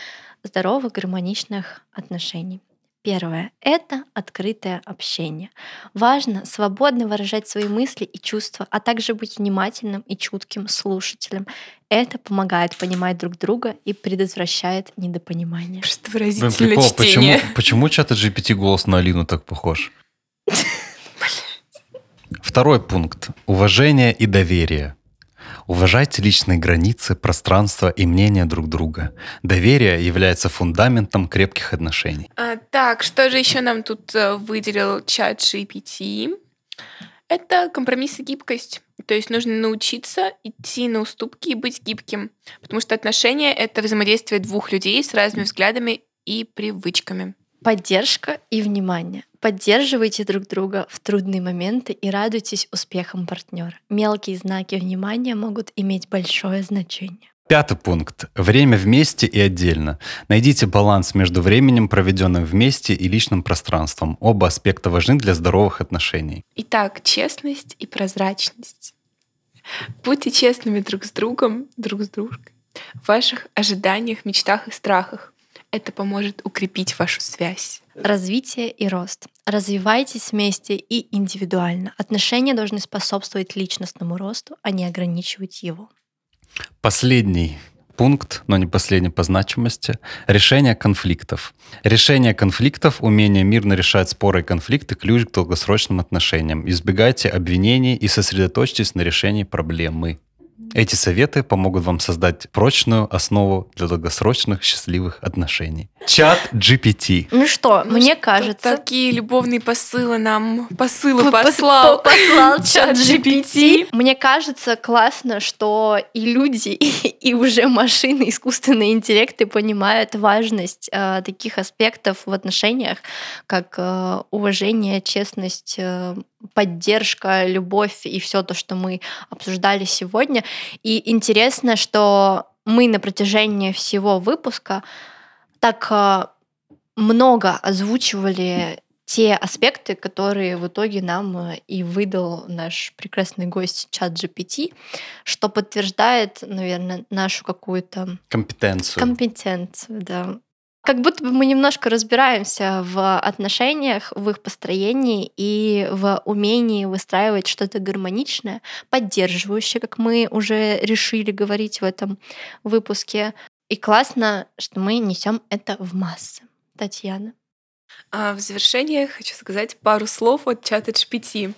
здоровых гармоничных отношений. Первое — это открытое общение. Важно свободно выражать свои мысли и чувства, а также быть внимательным и чутким слушателем. Это помогает понимать друг друга и предотвращает недопонимание. Просто выразительное Блин, прикол, чтение. Почему, почему чат GPT голос на Алину так похож? Второй пункт. Уважение и доверие. Уважайте личные границы, пространство и мнение друг друга. Доверие является фундаментом крепких отношений. А, так, что же еще нам тут э, выделил чат GPT? Это компромисс и гибкость. То есть нужно научиться идти на уступки и быть гибким. Потому что отношения — это взаимодействие двух людей с разными взглядами и привычками. Поддержка и внимание. Поддерживайте друг друга в трудные моменты и радуйтесь успехам партнера. Мелкие знаки внимания могут иметь большое значение. Пятый пункт. Время вместе и отдельно. Найдите баланс между временем, проведенным вместе, и личным пространством. Оба аспекта важны для здоровых отношений. Итак, честность и прозрачность. Будьте честными друг с другом, друг с дружкой в ваших ожиданиях, мечтах и страхах. Это поможет укрепить вашу связь. Развитие и рост. Развивайтесь вместе и индивидуально. Отношения должны способствовать личностному росту, а не ограничивать его. Последний пункт, но не последний по значимости, решение конфликтов. Решение конфликтов, умение мирно решать споры и конфликты – ключ к долгосрочным отношениям. Избегайте обвинений и сосредоточьтесь на решении проблемы. Эти советы помогут вам создать прочную основу для долгосрочных счастливых отношений. Чат GPT. Ну что, ну мне что, кажется... Такие любовные посылы нам... Посылы послал. Послал чат GPT. Мне кажется классно, что и люди, и, и уже машины, искусственные интеллекты понимают важность э, таких аспектов в отношениях, как э, уважение, честность, э, поддержка, любовь и все то, что мы обсуждали сегодня. И интересно, что мы на протяжении всего выпуска так э, много озвучивали те аспекты, которые в итоге нам э, и выдал наш прекрасный гость чат GPT, что подтверждает, наверное, нашу какую-то компетенцию. Компетенцию, да как будто бы мы немножко разбираемся в отношениях, в их построении и в умении выстраивать что-то гармоничное, поддерживающее, как мы уже решили говорить в этом выпуске. И классно, что мы несем это в массы. Татьяна. А в завершение хочу сказать пару слов от чата GPT.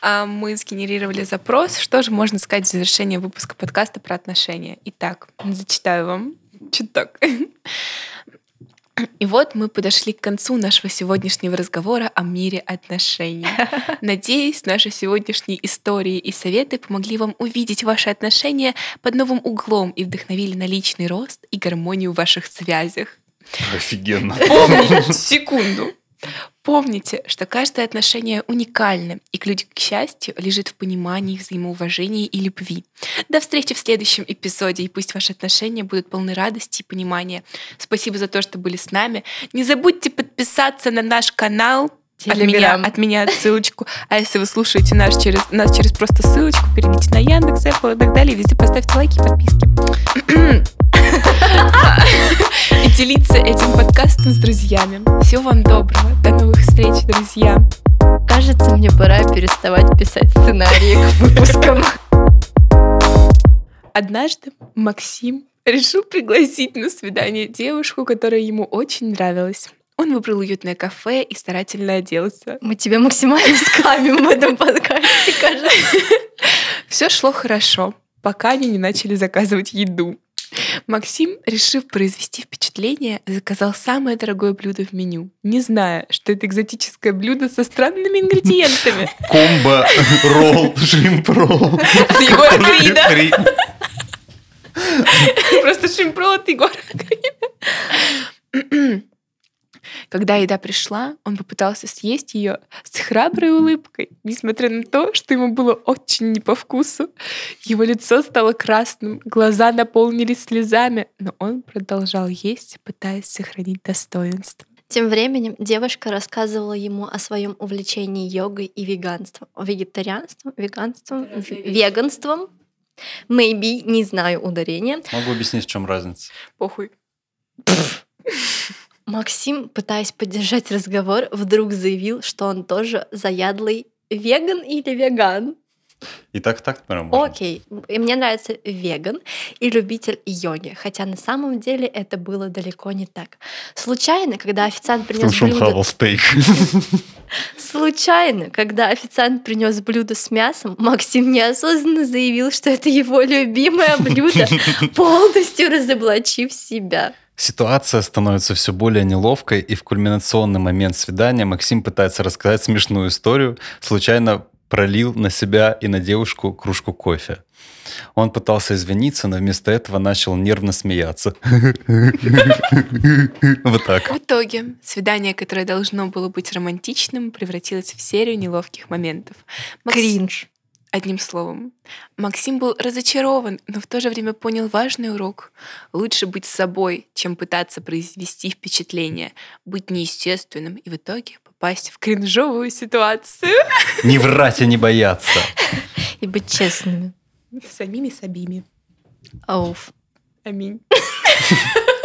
А мы сгенерировали запрос, что же можно сказать в завершение выпуска подкаста про отношения. Итак, зачитаю вам чуток. И вот мы подошли к концу нашего сегодняшнего разговора о мире отношений. Надеюсь, наши сегодняшние истории и советы помогли вам увидеть ваши отношения под новым углом и вдохновили на личный рост и гармонию в ваших связях. Офигенно. Помните, секунду. Помните, что каждое отношение уникально, и ключ к счастью лежит в понимании, взаимоуважении и любви. До встречи в следующем эпизоде, и пусть ваши отношения будут полны радости и понимания. Спасибо за то, что были с нами. Не забудьте подписаться на наш канал, от меня, от меня ссылочку. А если вы слушаете нас через, нас через просто ссылочку, перейдите на Яндекс, Apple и так далее. Везде поставьте лайки и подписки. И делиться этим подкастом с друзьями. Всего вам доброго. До новых встреч, друзья. Кажется, мне пора переставать писать сценарии к выпускам. Однажды Максим решил пригласить на свидание девушку, которая ему очень нравилась. Он выбрал уютное кафе и старательно оделся. Мы тебя максимально скамим в этом подкасте, кажется. Все шло хорошо, пока они не начали заказывать еду. Максим, решив произвести впечатление, заказал самое дорогое блюдо в меню, не зная, что это экзотическое блюдо со странными ингредиентами. Комбо, ролл, шримп ролл. Егора Крида. Просто шимпрол от Егора Когда еда пришла, он попытался съесть ее с храброй улыбкой, несмотря на то, что ему было очень не по вкусу. Его лицо стало красным, глаза наполнились слезами, но он продолжал есть, пытаясь сохранить достоинство. Тем временем девушка рассказывала ему о своем увлечении йогой и веганством. Вегетарианством, веганством, веганством. Maybe, не знаю ударения. Могу объяснить, в чем разница. Похуй. Максим, пытаясь поддержать разговор, вдруг заявил, что он тоже заядлый веган или веган. И так так, наверное, можно. Окей. И мне нравится веган и любитель йоги. Хотя на самом деле это было далеко не так. Случайно, когда официант принес блюдо... стейк. Случайно, когда официант принес блюдо с мясом, Максим неосознанно заявил, что это его любимое блюдо, полностью разоблачив себя. Ситуация становится все более неловкой, и в кульминационный момент свидания Максим пытается рассказать смешную историю, случайно пролил на себя и на девушку кружку кофе. Он пытался извиниться, но вместо этого начал нервно смеяться. Вот так. В итоге свидание, которое должно было быть романтичным, превратилось в серию неловких моментов. Кринж. Одним словом, Максим был разочарован, но в то же время понял важный урок. Лучше быть собой, чем пытаться произвести впечатление, быть неестественным и в итоге попасть в кринжовую ситуацию. Не врать и не бояться. И быть честными. Самими собими. Ауф. Аминь.